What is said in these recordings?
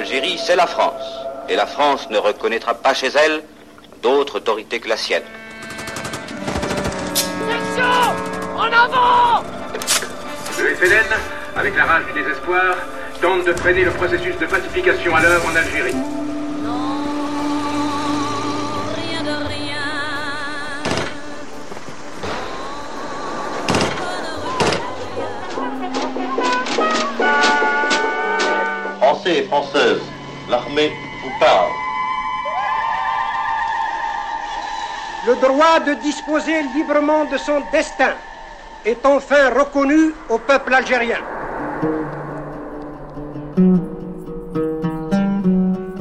l'Algérie, c'est la France. Et la France ne reconnaîtra pas chez elle d'autre autorité que la sienne. En avant Le FLN, avec la rage du désespoir, tente de freiner le processus de pacification à l'œuvre en Algérie. L'armée vous parle. Le droit de disposer librement de son destin est enfin reconnu au peuple algérien.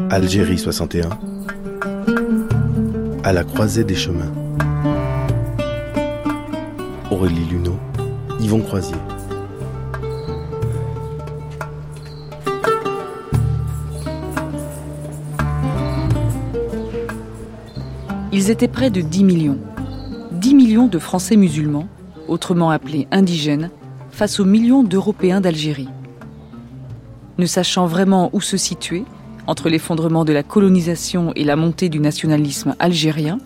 Algérie 61 À la croisée des chemins Aurélie Luneau, Yvon Croisier Étaient près de 10 millions. 10 millions de Français musulmans, autrement appelés indigènes, face aux millions d'Européens d'Algérie. Ne sachant vraiment où se situer, entre l'effondrement de la colonisation et la montée du nationalisme algérien,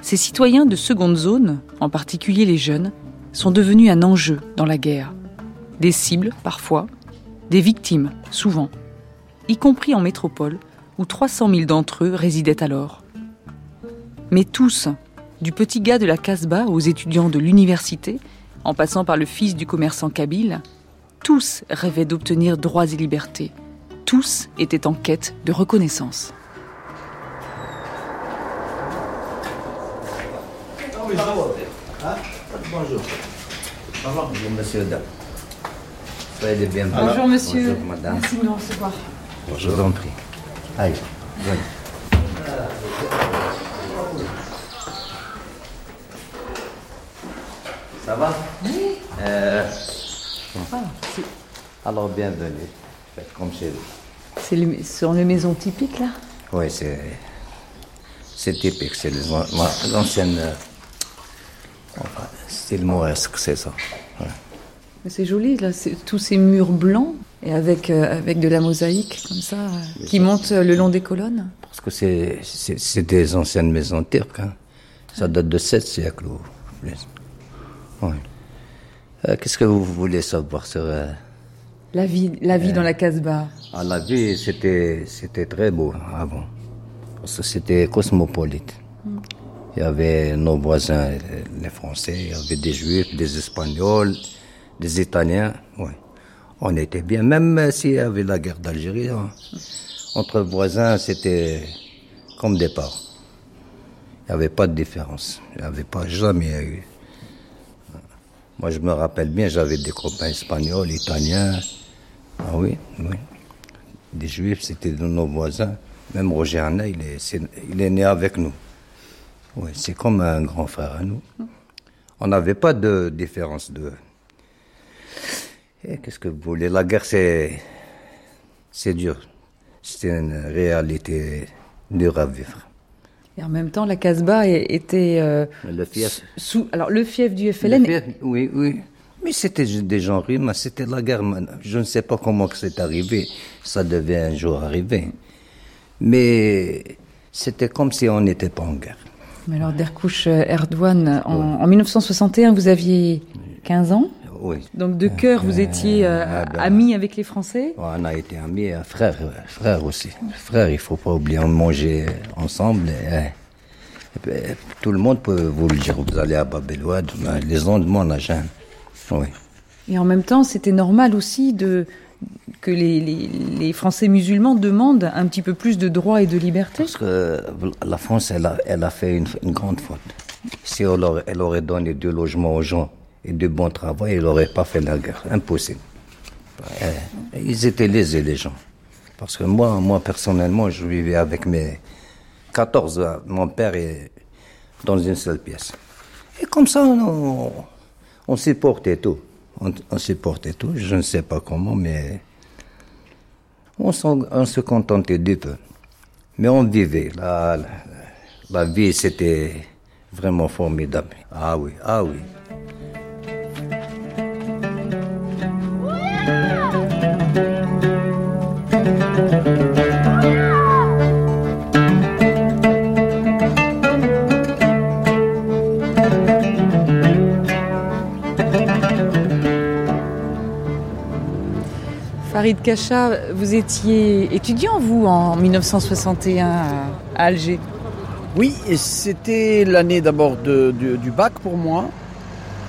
ces citoyens de seconde zone, en particulier les jeunes, sont devenus un enjeu dans la guerre. Des cibles, parfois, des victimes, souvent, y compris en métropole, où 300 000 d'entre eux résidaient alors. Mais tous, du petit gars de la Casbah aux étudiants de l'université, en passant par le fils du commerçant kabyle, tous rêvaient d'obtenir droits et libertés. Tous étaient en quête de reconnaissance. Bonjour. Bonjour, monsieur. Soyez les bienvenus. Bonjour, monsieur. Bonjour, madame. Merci de nous recevoir. Je vous en prie. Allez, venez. Ça va? Oui. alors, bienvenue. Faites comme chez vous. C'est les- ce sont les maisons typiques, là? Oui, c'est. C'est typique, c'est les an- l'ancienne. euh, Enfin, style mauresque, c'est ça. Ouais. C'est joli, là, tous ces murs blancs et avec, euh, avec de la mosaïque, comme ça, euh, qui monte euh, le long des colonnes? Parce que c'est des anciennes maisons turques. hein. Ça date de 7 siècles ou plus. Euh, qu'est-ce que vous voulez savoir sur euh, La vie, la vie dans la Casbah. ah, la vie c'était, c'était très beau avant. Parce que c'était cosmopolite. Il y avait nos voisins, euh, les Français, il y avait des Juifs, des Espagnols, des Italiens. Ouais. On était bien, même euh, s'il y avait la guerre d'Algérie. hein. Entre voisins, c'était comme des parents. Il n'y avait pas de différence. Il n'y avait pas jamais eu. Moi, je me rappelle bien, j'avais des copains espagnols, italiens. Ah oui, oui. Des juifs, c'était de nos voisins. Même Roger Hanna, il est, il est né avec nous. Oui, c'est comme un grand frère à nous. On n'avait pas de différence de. Et qu'est-ce que vous voulez? La guerre, c'est. C'est dur. C'est une réalité dure à vivre. Et en même temps, la Casbah était euh, Le fief. sous. Alors, le fief du FLN. Le fief, oui, oui. Mais c'était des gens rimes, c'était la guerre. Je ne sais pas comment que c'est arrivé. Ça devait un jour arriver. Mais c'était comme si on n'était pas en guerre. Mais alors, Derkouch euh, Erdogan, en, en 1961, vous aviez 15 ans? Oui. Donc, de cœur, vous étiez euh, ah ben. ami avec les Français? On a été amis, euh, frères, euh, frères aussi. Frères, il faut pas oublier, on mangeait ensemble. et, euh, et puis, euh, tout le monde peut vous le dire. Vous allez à Babelwad, ben, les ondes, mon agent. Oui. Et en même temps, c'était normal aussi de que les, les- les Français musulmans demandent un petit peu plus de droits et de liberté. Parce que la France, elle a, elle a fait une, une grande faute. Si elle aurait, elle aurait donné deux logements aux gens et du bon travail, elle n'aurait pas fait la guerre. Impossible. Euh, Ils étaient lésés, les gens. Parce que moi, moi personnellement, je vivais avec mes 14, euh, mon père est dans une seule pièce. Et comme ça, on, on supportait tout. On, on supportait tout. Je ne sais pas comment, mais on, se contentait du peu. Mais on vivait. La, la vie, c'était vraiment formidable. Ah oui, ah oui. Farid Kacha, vous étiez étudiant, vous, en 1961 à Alger Oui, c'était l'année d'abord du, du bac pour moi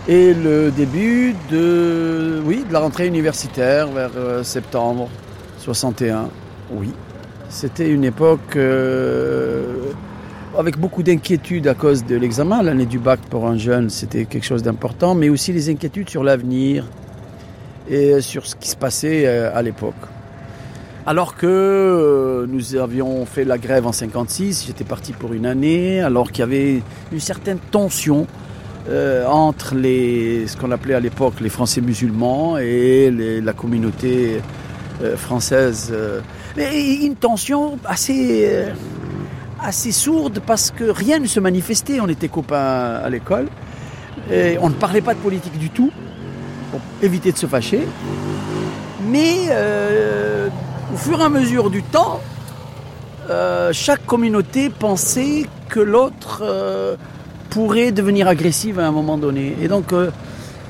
et le début de, oui, de la rentrée universitaire vers euh, septembre 61. Oui, c'était une époque euh, avec beaucoup d'inquiétudes à cause de l'examen. L'année du bac pour un jeune, c'était quelque chose d'important, mais aussi les inquiétudes sur l'avenir et sur ce qui se passait euh, à l'époque. Alors que euh, nous avions fait la grève en 56, j'étais parti pour une année, alors qu'il y avait une certaine tension euh, entre les, ce qu'on appelait à l'époque les Français musulmans et la communauté euh, française. euh. une tension assez, assez sourde parce que rien ne se manifestait. On était copains à l'école et on ne parlait pas de politique du tout pour éviter de se fâcher. Mais au fur et à mesure du temps, chaque communauté pensait que l'autre pourrait devenir agressive à un moment donné. Et donc, euh,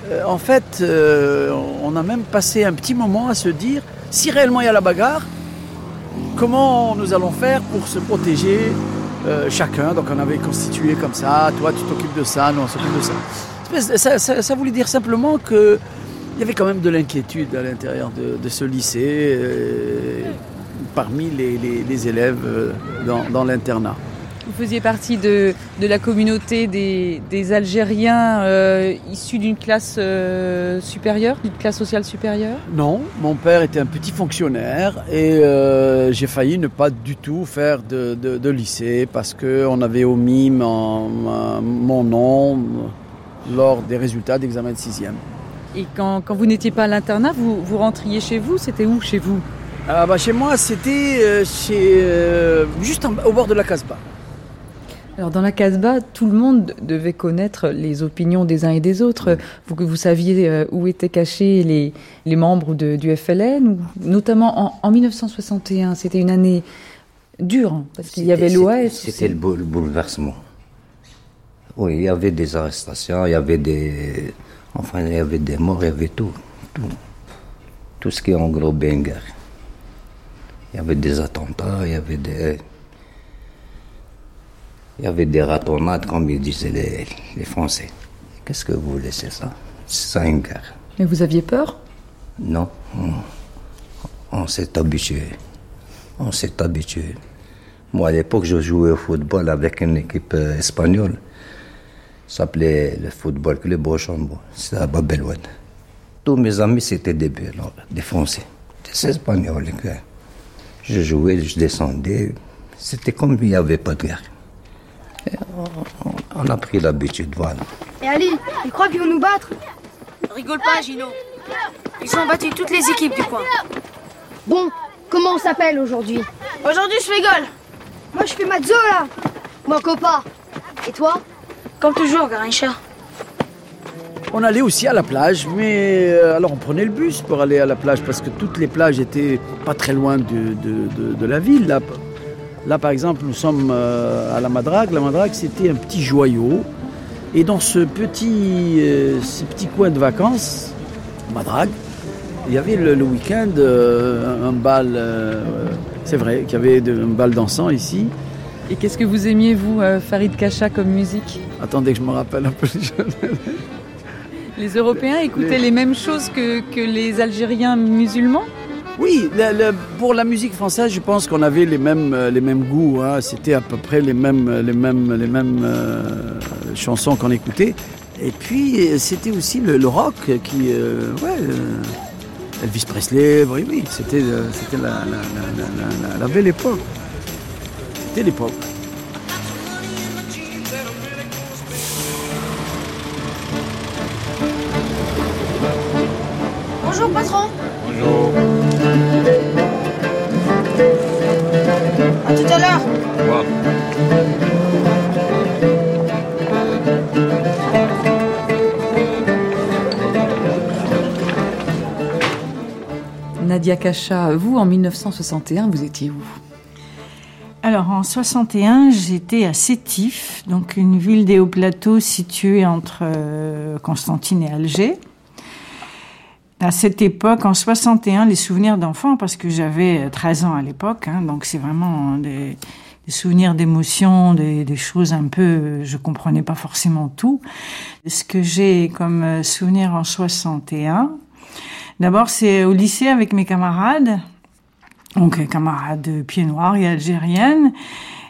euh, en fait, euh, on a même passé un petit moment à se dire, si réellement il y a la bagarre, comment nous allons faire pour se protéger chacun? Donc on avait constitué comme ça, toi tu t'occupes de ça, nous on s'occupe de ça. Ça, voulait dire simplement que il y avait quand même de l'inquiétude à l'intérieur de, ce lycée, parmi les, élèves dans l'internat. Vous faisiez partie de, de la communauté des, des Algériens euh, issus d'une classe euh, supérieure, d'une classe sociale supérieure Non, mon père était un petit fonctionnaire et euh, j'ai failli ne pas du tout faire de, de- de lycée parce qu'on avait omis mon, mon nom lors des résultats d'examen de sixième. Et quand, quand vous n'étiez pas à l'internat, vous, vous rentriez chez vous? C'était où chez vous? Ah bah chez moi, c'était euh, chez, euh, juste en- au bord de la Casbah. Alors dans la Casbah, tout le monde devait connaître les opinions des uns et des autres. Vous, vous saviez euh, où étaient cachés les, les membres de- du FLN, notamment en, en 1961. C'était une année dure, hein, parce qu'il y avait l'OAS. C'était le, boule- le bouleversement. Oui, il y avait des arrestations, il y avait des. Enfin, il y avait des morts, il y avait tout. Tout, tout ce qui englobait une guerre. Il y avait des attentats, il y avait des. Il y avait des ratonnades, comme ils disaient les, les Français. Qu'est-ce que vous voulez, c'est ça? C'est ça une guerre. Mais vous aviez peur? Non, on, on s'est habitué. On s'est habitué. Moi, à l'époque, je jouais au football avec une équipe euh, espagnole. Ça s'appelait le Football Club Rochambeau. C'était à Babelouane. Tous mes amis, c'était des des Français, des Espagnols. Je jouais, je descendais. C'était comme il n'y avait pas de guerre. Et on, a pris l'habitude, voilà. Et Ali, ils croient qu'ils vont nous battre Rigole pas, Gino. Ils ont battu toutes les équipes du coin. Bon, comment on s'appelle aujourd'hui? Aujourd'hui, je rigole. Moi, je fais Mazzo, là Moi, Copa. Et toi? Comme toujours, Garincha. On allait aussi à la plage, mais euh, alors on prenait le bus pour aller à la plage parce que toutes les plages étaient pas très loin de, de- de- de la ville. Là, là, par exemple, nous sommes euh, à la Madrague. La Madrague, c'était un petit joyau. Et dans ce petit, euh, ce petit coin de vacances, Madrague, il y avait le, le week-end euh, un bal. euh, c'est vrai qu'il y avait de- un bal dansant ici. Et qu'est-ce que vous aimiez, vous, Farid Kacha, comme musique? Attendez que je me rappelle un peu les Européens écoutaient les mêmes choses que, que les Algériens musulmans? Oui, pour la musique française, je pense qu'on avait les mêmes, euh, goûts. hein. C'était à peu près les mêmes, mêmes euh, chansons qu'on écoutait. Et puis, euh, c'était aussi le, rock qui. euh, ouais, euh, Elvis Presley, oui, oui, c'était euh, la- la- la- la belle époque. C'était l'époque. Kacha, vous, en 1961, vous étiez où? Alors en 61, j'étais à Sétif, donc une ville des Hauts-Plateaux située entre euh, Constantine et Alger. à cette époque, en 61, les souvenirs d'enfants, parce que j'avais 13 ans à l'époque, hein, donc c'est vraiment des, souvenirs d'émotions, des, des, choses un peu, je comprenais pas forcément tout. Ce que j'ai comme souvenir en 61, d'abord c'est au lycée avec mes camarades, donc camarades pieds noirs et algériennes,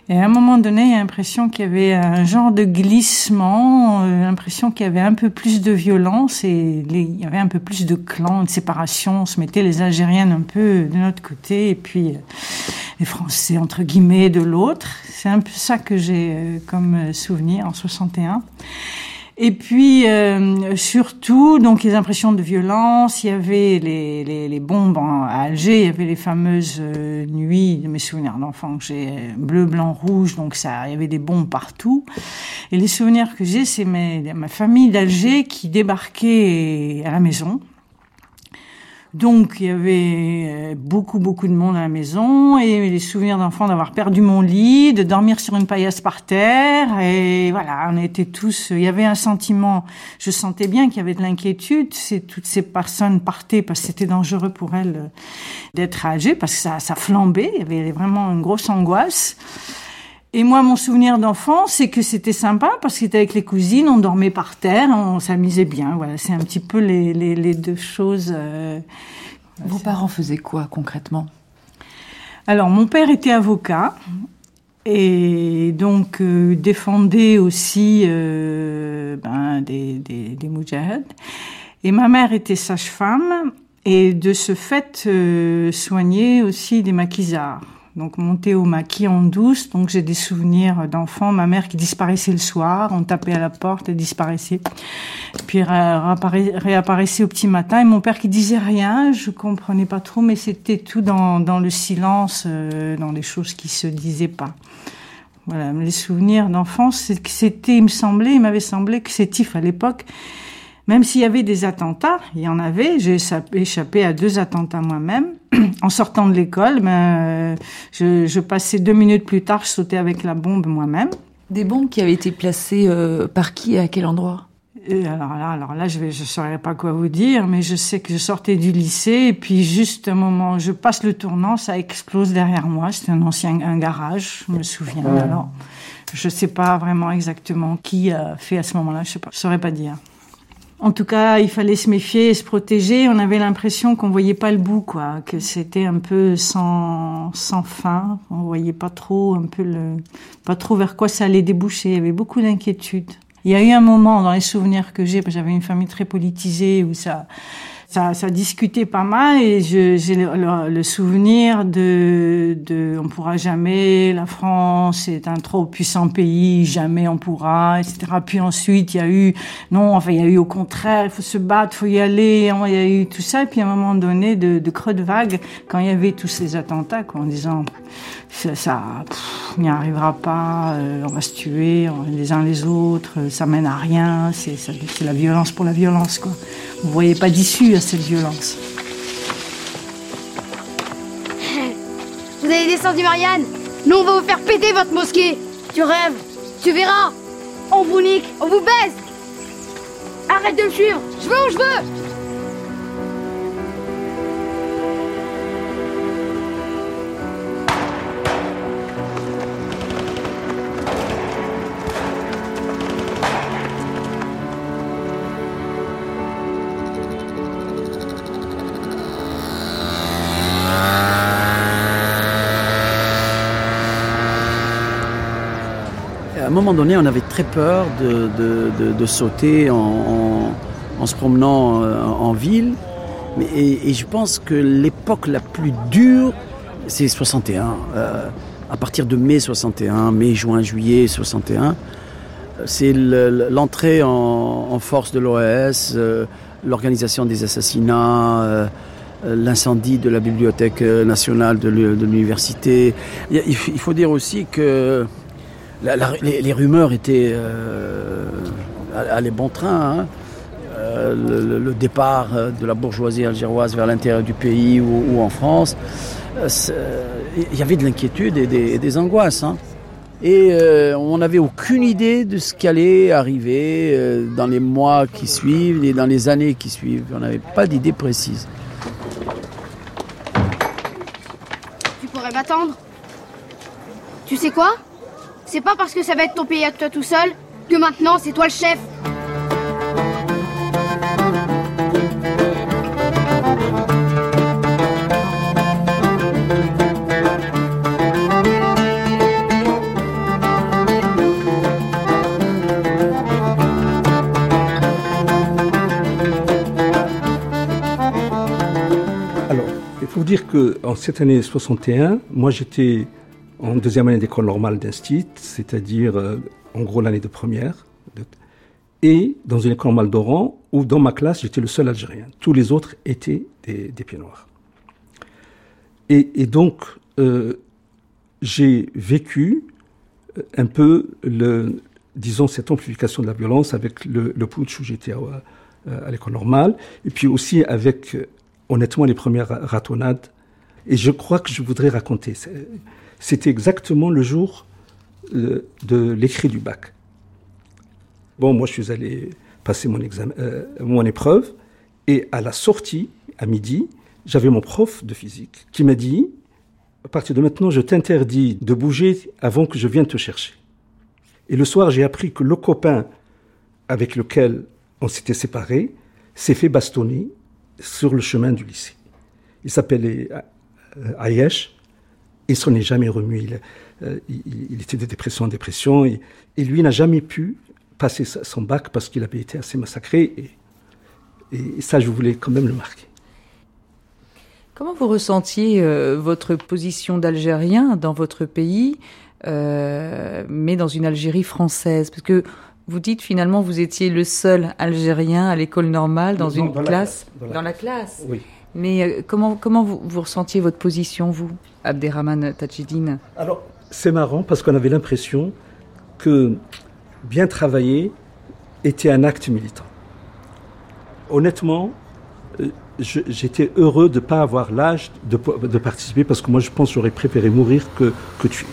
et à un moment donné, il y a l'impression qu'il y avait un genre de glissement, euh, l'impression qu'il y avait un peu plus de violence et il y avait un peu plus de clans, de séparation. On se mettait les Algériennes un peu de notre côté et puis euh, les Français, entre guillemets, de l'autre. C'est un peu ça que j'ai euh, comme souvenir en 61. Et puis euh, surtout, donc les impressions de violence. Il y avait les, les, les bombes à Alger. Il y avait les fameuses euh, nuits de mes souvenirs d'enfant que j'ai euh, bleu, blanc, rouge. Donc ça, il y avait des bombes partout. Et les souvenirs que j'ai, c'est ma famille d'Alger qui débarquait à la maison donc il y avait euh, beaucoup beaucoup de monde à la maison et les souvenirs d'enfants d'avoir perdu mon lit, de dormir sur une paillasse par terre et voilà, on était tous il y avait un sentiment, je sentais bien qu'il y avait de l'inquiétude, c'est toutes ces personnes partaient parce que c'était dangereux pour elles euh, d'être âgées parce que ça ça flambait, il y avait vraiment une grosse angoisse. Et moi, mon souvenir d'enfant, c'est que c'était sympa parce que c'était avec les cousines, on dormait par terre, on s'amusait bien. Voilà, c'est un petit peu les, les, les deux choses. Euh, Vos parents faisaient quoi concrètement? Alors, mon père était avocat et donc euh, défendait aussi euh, ben, des, des, des moudjaheds. Et ma mère était sage-femme et de ce fait soignait aussi des maquisards donc monter au maquis en douce. Donc j'ai des souvenirs d'enfants, ma mère qui disparaissait le soir, on tapait à la porte, elle disparaissait, puis réapparaissait au petit matin. Et mon père qui disait rien, je comprenais pas trop, mais c'était tout dans, le silence, euh, dans les choses qui se disaient pas. Voilà, les souvenirs d'enfance, c'était, il me semblait, il m'avait semblé que Sétif à l'époque, même s'il y avait des attentats, il y en avait, j'ai échappé à deux attentats moi-même. En sortant de l'école, ben, euh, je, je, passais deux minutes plus tard, je sautais avec la bombe moi-même. Des bombes qui avaient été placées euh, par qui et à quel endroit? Et alors là, alors là, je ne je saurais pas quoi vous dire, mais je sais que je sortais du lycée et puis juste un moment, je passe le tournant, ça explose derrière moi. C'était un ancien un garage, je me souviens. Alors, je sais pas vraiment exactement qui a fait à ce moment-là. Je sais pas, je saurais pas dire. En tout cas, il fallait se méfier et se protéger. On avait l'impression qu'on voyait pas le bout, quoi, que c'était un peu sans, sans fin. On voyait pas trop, un peu le, pas trop vers quoi ça allait déboucher. Il y avait beaucoup d'inquiétudes. Il y a eu un moment dans les souvenirs que j'ai, j'avais une famille très politisée où ça, ça, discutait pas mal et j'ai le, souvenir de, de on pourra jamais, la France est un trop puissant pays, jamais on pourra, etc. Puis ensuite il y a eu non, enfin il y a eu au contraire, il faut se battre, il faut y aller, il y a eu tout ça. Et puis à un moment donné de, creux de vague, quand il y avait tous ces attentats, quoi, en disant ça, ça n'y arrivera pas, euh, on va se tuer les uns les autres, ça mène à rien, c'est la violence pour la violence, quoi. Vous voyez pas d'issue à cette violence. Vous allez descendre du Marianne. Nous, on va vous faire péter votre mosquée. Tu rêves. Tu verras. On vous nique. On vous baise. Arrête de me suivre. Je veux où je veux moment donné, on avait très peur de, de, de, sauter en, en, se promenant euh, en ville. Et, je pense que l'époque la plus dure, c'est 61. Euh, à partir de mai 61, mai, juin, juillet 61, c'est l'entrée en, en, force de l'OAS, euh, l'organisation des assassinats, euh, l'incendie de la bibliothèque nationale de l'université. Il faut dire aussi que les, les, rumeurs étaient euh, allaient bon train. Hein. Euh, le, départ de la bourgeoisie algéroise vers l'intérieur du pays ou, en France, il y avait de l'inquiétude et des, angoisses. Hein. Et euh, on n'avait aucune idée de ce qui allait arriver euh, dans les mois qui suivent et dans les années qui suivent. On n'avait pas d'idée précise. Tu pourrais m'attendre? Tu sais quoi? C'est pas parce que ça va être ton pays à toi tout seul que maintenant c'est toi le chef. Alors, il faut dire qu'en cette année 61, moi j'étais en deuxième année d'école normale d'Instit, c'est-à-dire euh, en gros l'année de première, et dans une école normale d'Oran, où dans ma classe j'étais le seul Algérien. Tous les autres étaient des, pieds noirs. Et, donc, euh, j'ai vécu euh, un peu, disons, cette amplification de la violence avec le, putsch où j'étais à, à l'école normale, et puis aussi avec, honnêtement, les premières ra- ratonnades. Et je crois que je voudrais raconter. C'était exactement le jour de l'écrit du bac. Bon, moi, je suis allé passer mon, examen, euh, mon épreuve, et à la sortie, à midi, j'avais mon prof de physique qui m'a dit à partir de maintenant, je t'interdis de bouger avant que je vienne te chercher. Et le soir, j'ai appris que le copain avec lequel on s'était séparés s'est fait bastonner sur le chemin du lycée. Il s'appelait euh, Ayesh. Il s'en est jamais remu. Il, euh, il, il était de dépression en dépression. Et, et lui n'a jamais pu passer sa- son bac parce qu'il avait été assez massacré. Et, et ça, je voulais quand même le marquer. Comment vous ressentiez euh, votre position d'Algérien dans votre pays, euh, mais dans une Algérie française? Parce que vous dites finalement vous étiez le seul Algérien à l'école normale dans Non, une dans la classe, classe, dans la dans la classe. Oui. Mais euh, comment comment vous, vous ressentiez votre position vous, Abderrahman Tadjidine Alors, c'est marrant parce qu'on avait l'impression que bien travailler était un acte militant. Honnêtement, euh, j'étais heureux de ne pas avoir l'âge de, participer parce que moi, je pense j'aurais préféré mourir que, que tuer.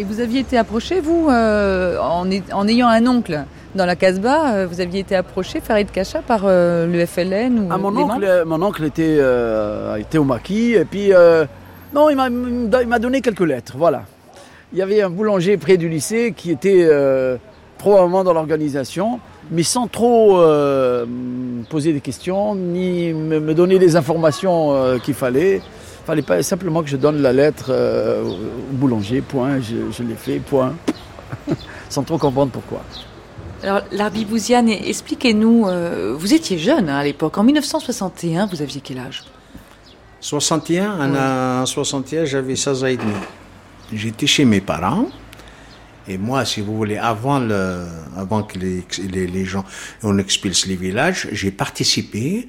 Et vous aviez été approché vous euh, en, est- en ayant un oncle dans la Casbah, euh, vous aviez été approché Farid Kacha par euh, le FLN ou Ah, mon, oncle, mon oncle était, était au maquis et puis non, il m'a- donné quelques lettres, voilà. Il y avait un boulanger près du lycée qui était probablement dans l'organisation, mais sans trop poser des questions ni me, me donner les informations qu'il fallait. Il fallait pas simplement que je donne la lettre euh, au boulanger, point, je, je l'ai fait, point. sans trop comprendre pourquoi. Alors, Larbi Bouziane, expliquez-nous, euh, vous étiez jeune hein, à l'époque, en 1961, vous aviez quel âge? 61, en, en 61, j'avais 16 ans et demi. J'étais chez mes parents. Et moi, si vous voulez, avant, le, avant que les, les, les gens, on expulse les villages, j'ai participé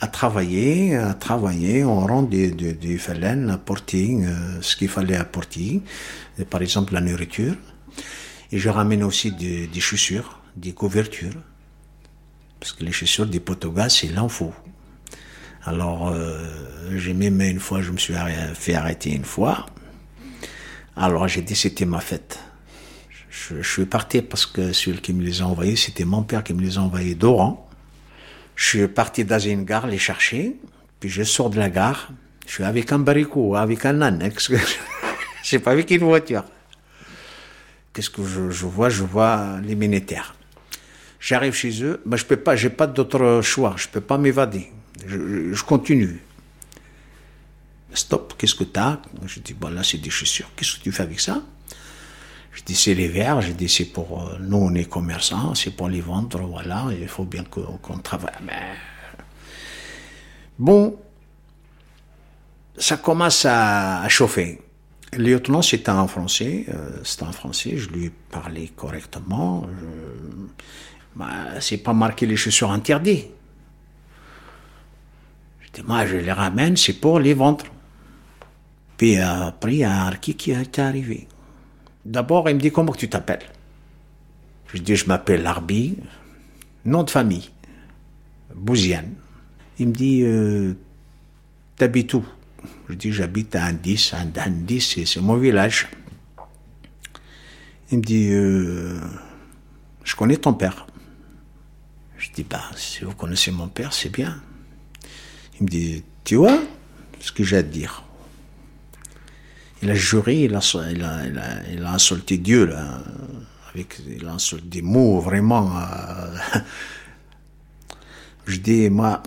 à travailler, à travailler en rang des de, de FLN, apporter euh, ce qu'il fallait apporter, par exemple la nourriture. Et je ramène aussi des, des chaussures, des couvertures, parce que les chaussures des Portugais, il en faut. Alors, euh, j'ai même une fois, je me suis fait arrêter une fois. Alors, j'ai dit c'était ma fête. Je, je suis parti parce que celui qui me les a envoyés, c'était mon père qui me les a envoyés d'Oran. Je suis parti dans une gare les chercher, puis je sors de la gare. Je suis avec un baricot, avec un âne. Je pas avec une voiture. Qu'est-ce que je, vois? Je vois les militaires. J'arrive chez eux, mais je peux pas, j'ai pas d'autre choix, je peux pas m'évader. Je, je- je continue. Stop, qu'est-ce que tu as Je dis, bon là c'est des chaussures, qu'est-ce que tu fais avec ça? Je dis, c'est les verres, je dis, c'est pour, euh, nous on est commerçants, c'est pour les vendre, voilà, il faut bien qu'on travaille. Mais... Bon, ça commence à, chauffer. Le lieutenant, c'était un Français, euh, c'était un Français, je lui parlais correctement. bah, c'est pas marqué les chaussures interdites. Je dis, moi, je les ramène, c'est pour les vendre. Puis après, il y a un qui est arrivé. D'abord, il me dit, comment tu t'appelles? Je dis, je m'appelle Arbi, nom de famille, Bouziane. Il me dit, euh, t'habites où? Je dis, j'habite à Andis. Andis, c'est mon village. Il me dit, euh, je connais ton père. Je dis, bah, si vous connaissez mon père, c'est bien. Il me dit, tu vois ce que j'ai à te dire? Il a juré, il a, insulté Dieu, là, avec il a insulté des mots vraiment. euh, je dis, moi,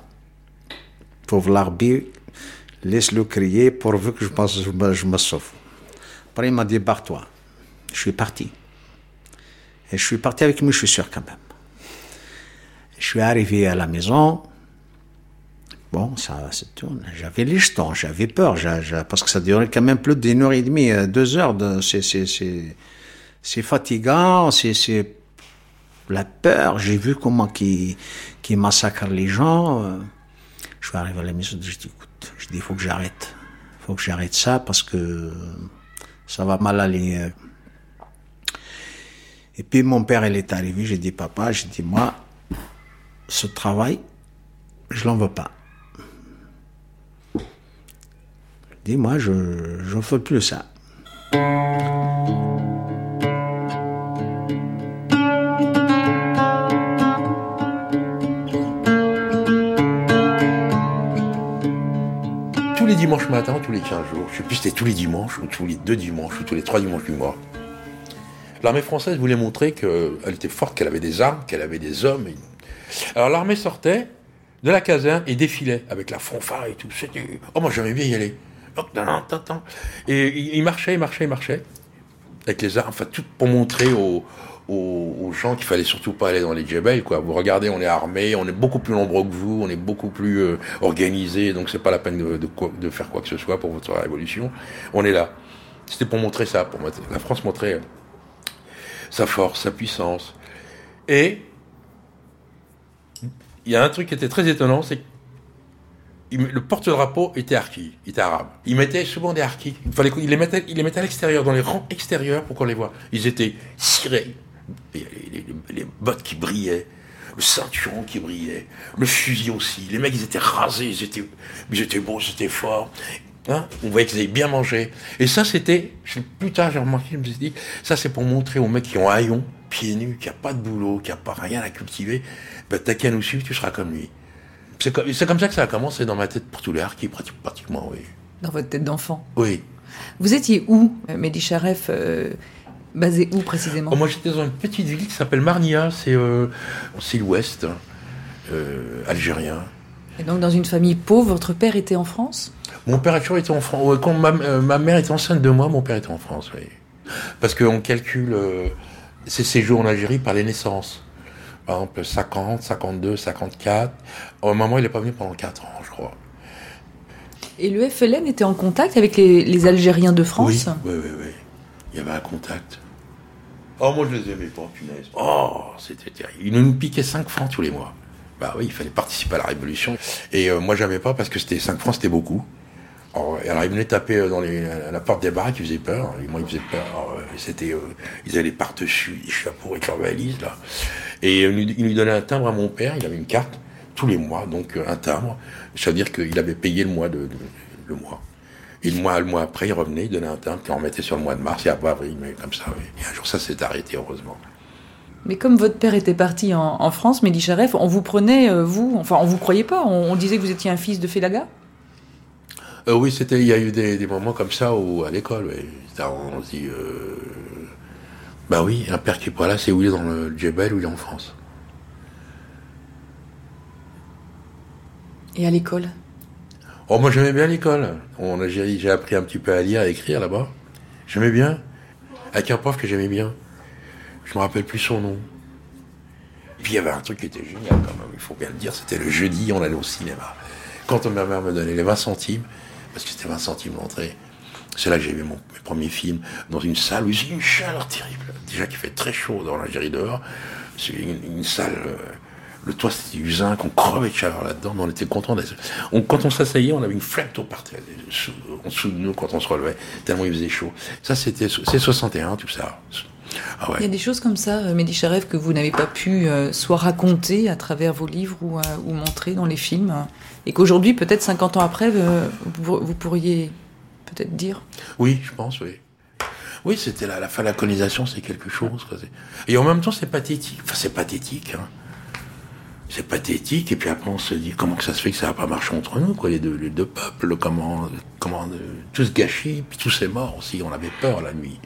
pauvre l'arbitre, laisse-le crier pourvu que je, pense, je, je me sauve. Après, il m'a dit, barre-toi. Je suis parti. Et je suis parti avec mes chaussures quand même. Je suis arrivé à la maison. Bon, ça se tourne. J'avais les jetons, j'avais peur, parce que ça durait quand même plus d'une heure et demie, euh, deux heures. C'est, fatigant, c'est, la peur. J'ai vu comment qui, qui massacre les gens. euh. Je suis arrivé à la maison, je dis, écoute, je dis, il faut que j'arrête. Il faut que j'arrête ça parce que ça va mal aller. euh. Et puis mon père, il est arrivé, j'ai dit, papa, j'ai dit, moi, ce travail, je l'en veux pas. Dis moi, je ne fais plus ça. Tous les dimanches matin, tous les 15 jours, je sais plus si c'était tous les dimanches, ou tous les deux dimanches, ou tous les trois dimanches du mois, l'armée française voulait montrer qu'elle était forte, qu'elle avait des armes, qu'elle avait des hommes. Alors l'armée sortait de la caserne et défilait avec la fanfare et tout. Oh, moi j'aimais bien y aller. Et il marchait, il marchait, il marchait. Avec les armes, enfin tout pour montrer aux, gens qu'il fallait surtout pas aller dans les djebels, quoi. Vous regardez, on est armé, on est beaucoup plus nombreux que vous, on est beaucoup plus euh, organisé, donc c'est pas la peine de, faire quoi que ce soit pour votre révolution. On est là. C'était pour montrer ça, pour la France montrait euh, sa force, sa puissance. Et il y a un truc qui était très étonnant, c'est que le porte-drapeau était harki, il était arabe. Il mettait souvent des harkis. Il, fallait, les mettait, les à l'extérieur, dans les rangs extérieurs pour qu'on les voit. Ils étaient cirés. Les, bottes qui brillaient, le ceinturon qui brillait, le fusil aussi. Les mecs, ils étaient rasés, ils étaient, ils étaient beaux, ils étaient forts. Hein? On voyait qu'ils avaient bien mangé. Et ça, c'était, plus tard, j'ai remarqué, je me suis dit, ça, c'est pour montrer aux mecs qui ont haillon, pieds nus, qui a pas de boulot, qui a pas rien à cultiver, ben, t'as qu'à nous suivre, tu seras comme lui. C'est comme, ça que ça a commencé dans ma tête pour tous les harkis, pratiquement, pratiquement, oui. Dans votre tête d'enfant. Oui. Vous étiez où, Mehdi Charef euh, Basé où précisément Oh, moi, j'étais dans une petite ville qui s'appelle Marnia, c'est euh, l'ouest, euh, algérien. Et donc dans une famille pauvre, votre père était en France Mon père a toujours été en France. Quand ma, euh, ma mère était enceinte de moi, mon père était en France, oui. Parce qu'on calcule ses séjours en Algérie par les naissances. Par exemple, 50, 52, 54. Au moment, il n'est pas venu pendant 4 ans, je crois. Et le FLN était en contact avec les, les Algériens de France? Oui, oui, oui, oui. Il y avait un contact. Oh, moi, je les aimais pas, punaise. Oh, c'était terrible. Ils nous piquaient 5 francs tous les mois. Bah oui, il fallait participer à la révolution. Et euh, moi, j'aimais pas parce que c'était 5 francs, c'était beaucoup. Alors, et alors, ils taper euh, dans à la porte des baraques, ils faisaient peur. Et moi, ils faisaient peur. Alors, euh, c'était, euh, ils avaient par-dessus, des chapeaux avec leurs valises, là. Et euh, ils lui- donnaient un timbre à mon père, il avait une carte tous les mois, donc euh, un timbre. C'est-à-dire qu'il avait payé le mois de, le mois. Et le mois, le mois après, il revenait, il donnait un timbre qu'on remettait sur le mois de mars et après avril, mais comme ça. Et un jour, ça s'est arrêté, heureusement. Mais comme votre père était parti en, France, Mehdi Charef, on vous prenait, vous, enfin on vous croyait pas, on, on disait que vous étiez un fils de Félaga? Euh, oui, c'était, il y a eu des, des moments comme ça où, à l'école, on se dit, euh, bah oui, un père qui est pas là, c'est où il est dans le Djebel ou il est en France. Et à l'école? Oh, moi j'aimais bien l'école. En Algérie, j'ai appris un petit peu à lire, à écrire là-bas. J'aimais bien. Avec un prof que j'aimais bien. Je me rappelle plus son nom. Et puis il y avait un truc qui était génial quand même, il faut bien le dire, c'était le jeudi, on allait au cinéma. Quand ma mère me donnait les 20 centimes, parce que c'était 20 centimes l'entrée, c'est là que j'ai vu mon mes premiers films, dans une salle où il y a une chaleur terrible. Déjà qu'il fait très chaud dans l'Algérie dehors, c'est une, salle, euh, le toit c'était du zinc, on crevait de chaleur là-dedans, mais on était content d'être. On- quand on s'asseyait, on avait une flamme par terre, en dessous de nous quand on se relevait, tellement il faisait chaud. Ça c'était, c'est 61 tout ça. Ah ouais. Il y a des choses comme ça, euh, Mehdi Charev, que vous n'avez pas pu euh, soit raconter à travers vos livres ou, ou montrer dans les films, et qu'aujourd'hui, peut-être 50 ans après, euh, vous, pourriez peut-être dire. Oui, je pense, oui. Oui, c'était la, la fin de la colonisation, c'est quelque chose. quoi. Et en même temps, c'est pathétique. Enfin, c'est pathétique. Hein. C'est pathétique. Et puis après, on se dit comment que ça se fait que ça n'a pas marché entre nous, quoi, les deux, les deux peuples, comment, comment euh, tout se gâchait, puis tout s'est mort aussi. On avait peur la nuit.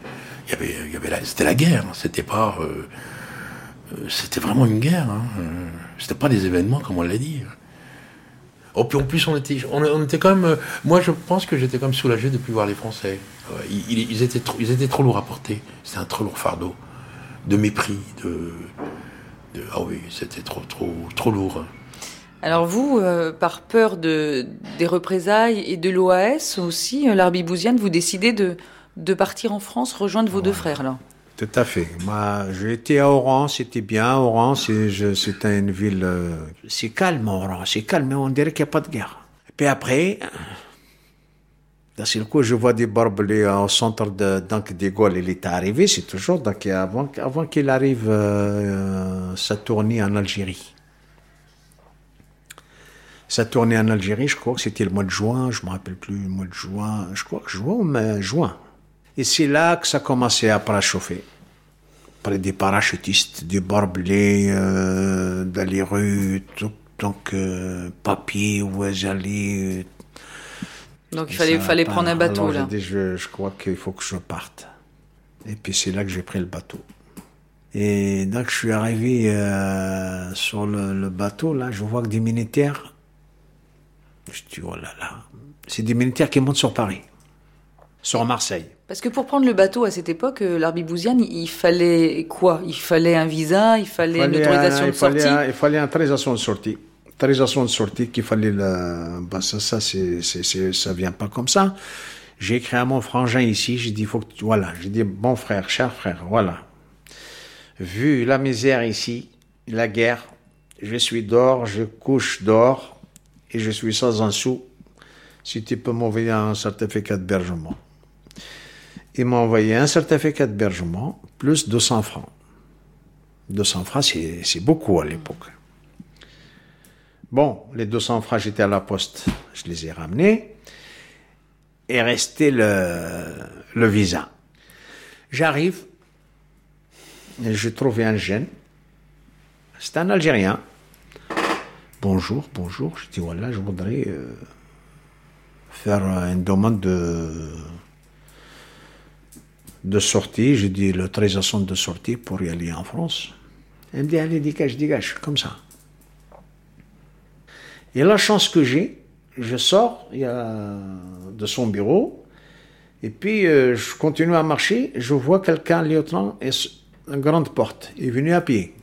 Il y avait, il y avait la, c'était la guerre. hein. C'était pas, euh, euh, c'était vraiment une guerre. Hein. Euh, C'était pas des événements comme on l'a dit. Oh, puis en plus, on était, on, on était quand même. euh, moi, je pense que j'étais quand même soulagé de plus voir les Français. Ouais, ils, étaient trop, ils étaient trop lourds à porter. C'était un trop lourd fardeau. De mépris, de. de- ah oui, c'était trop, trop, trop lourd. Alors vous, euh, par peur de, des représailles et de l'OAS aussi, euh, l'Arbibouziane, vous décidez de, de partir en France, rejoindre vos deux frères là? Tout à fait. Moi, j'ai été à Oran, c'était bien. Oran, c'était une ville. euh, c'est calme, Oran, c'est calme, mais on dirait qu'il n'y a pas de guerre. Et puis après, d'un seul coup, je vois des barbelés au centre de. Donc, De Gaulle, il était arrivé, c'est toujours. Donc, avant, qu'il arrive euh, sa tournée en Algérie. Sa tournée en Algérie, je crois que c'était le mois de juin, je ne me rappelle plus, le mois de juin, je crois que juin ou mai- juin. Et c'est là que ça commençait à parachauffer. Près des parachutistes, des barbelés, euh, dans les rues, tout, donc euh, papier, où j'allais. Donc il fallait, pas- prendre un bateau alors, là. dit, je, je crois qu'il faut que je parte. Et puis c'est là que j'ai pris le bateau. Et donc je suis arrivé euh, sur le, le bateau, là, je vois que des militaires. Je dis, oh là là. C'est des militaires qui montent sur Paris, sur Marseille. Parce que pour prendre le bateau à cette époque, euh, l'Arbibouziane, il fallait quoi? Il fallait un visa, il fallait, une autorisation un- de sortie. un- il fallait une autorisation de sortie. Autorisation de sortie qu'il fallait le. bah, ça, ça, c'est, c'est, c'est- ça vient pas comme ça. J'ai écrit à mon frangin ici, j'ai dit, faut que tu- voilà, j'ai dit, bon frère, cher frère, voilà. Vu la misère ici, la guerre, je suis dehors, je couche dehors, et je suis sans un sou. Si tu peux m'envoyer un certificat d'hébergement. Il m'a envoyé un certificat d'hébergement plus 200 francs. 200 francs, c'est beaucoup à l'époque. Bon, les 200 francs, j'étais à la poste, je les ai ramenés. Et restait le, visa. J'arrive, et j'ai trouvé un jeune. C'est un Algérien. Bonjour, bonjour. Je dis voilà, je voudrais euh, faire une demande de, de sortie. J'ai dit l'autorisation de sortie pour y aller en France. Elle me dit allez, dégage, dégage, comme ça. Et la chance que j'ai, je sors de son bureau, et puis euh, je continue à marcher, je vois quelqu'un, lieutenant, une grande porte, il est venu à pied.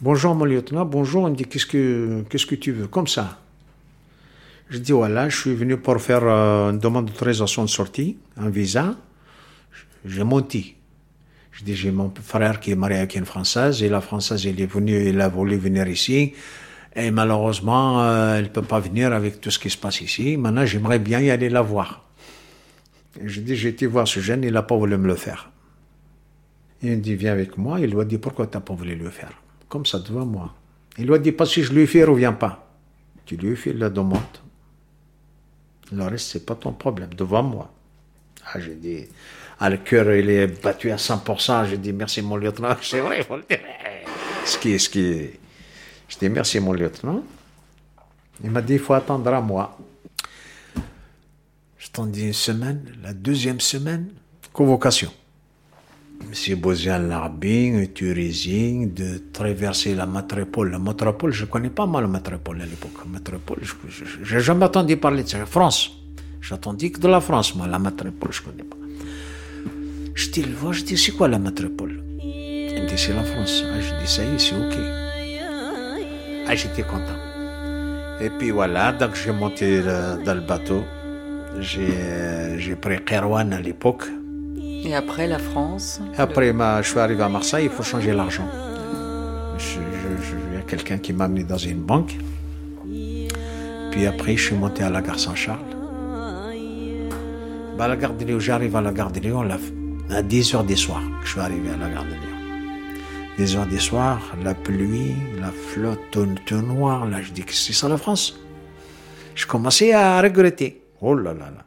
Bonjour mon lieutenant, bonjour, il me dit qu'est-ce que, qu'est-ce que tu veux, comme ça. Je dis voilà, je suis venu pour faire euh, une demande d'autorisation de sortie, un visa. J'ai menti. Je dis j'ai mon frère qui est marié avec une Française, et la Française, elle est venue, elle a voulu venir ici. Et malheureusement, euh, elle ne peut pas venir avec tout ce qui se passe ici. Maintenant, j'aimerais bien y aller la voir. Et je dis, j'ai été voir ce jeune, il n'a pas voulu me le faire. Il me dit, viens avec moi. Il lui a dit, pourquoi tu n'as pas voulu le faire? Comme ça, devant moi. Il lui a dit, parce que je lui fais, revient pas. Tu lui fais la demande. Le reste, c'est pas ton problème, devant moi. Ah, j'ai dit, le cœur, il est battu à 100%. J'ai dit, merci mon lieutenant. C'est vrai, il faut le dire. Ce qui ce qui je dis merci mon lieutenant. Il m'a dit il faut attendre à moi. J'attendais une semaine, la deuxième semaine, convocation. Monsieur Bozian Larbin, Turising, de traverser la métropole. La métropole, je connais pas moi la métropole à l'époque. Métropole, je n'ai jamais entendu parler de ça. France. J'attendais que de la France, moi, la métropole, je ne connais pas. Je dis, le vois, je dis, c'est quoi la métropole? Il me dit, c'est la France. Ah, je dis, ça y est, c'est OK. Ah, j'étais content. Et puis voilà, donc j'ai monté dans le bateau. J'ai euh, j'ai pris Kerouan à l'époque. Et après la France? Après, ma, je suis arrivé à Marseille, il faut changer l'argent. Il y a quelqu'un qui m'a amené dans une banque. Puis après, je suis monté à la gare Saint-Charles. Bah, à la gare de j'arrive à la gare de Léon, la, À 10 heures des soirs que je suis arrivé à la gare de Lyon. 10 heures des soirs, la pluie, la flotte tout, tout noir. Là, je dis que c'est ça la France? Je commençais à regretter. Oh là là là.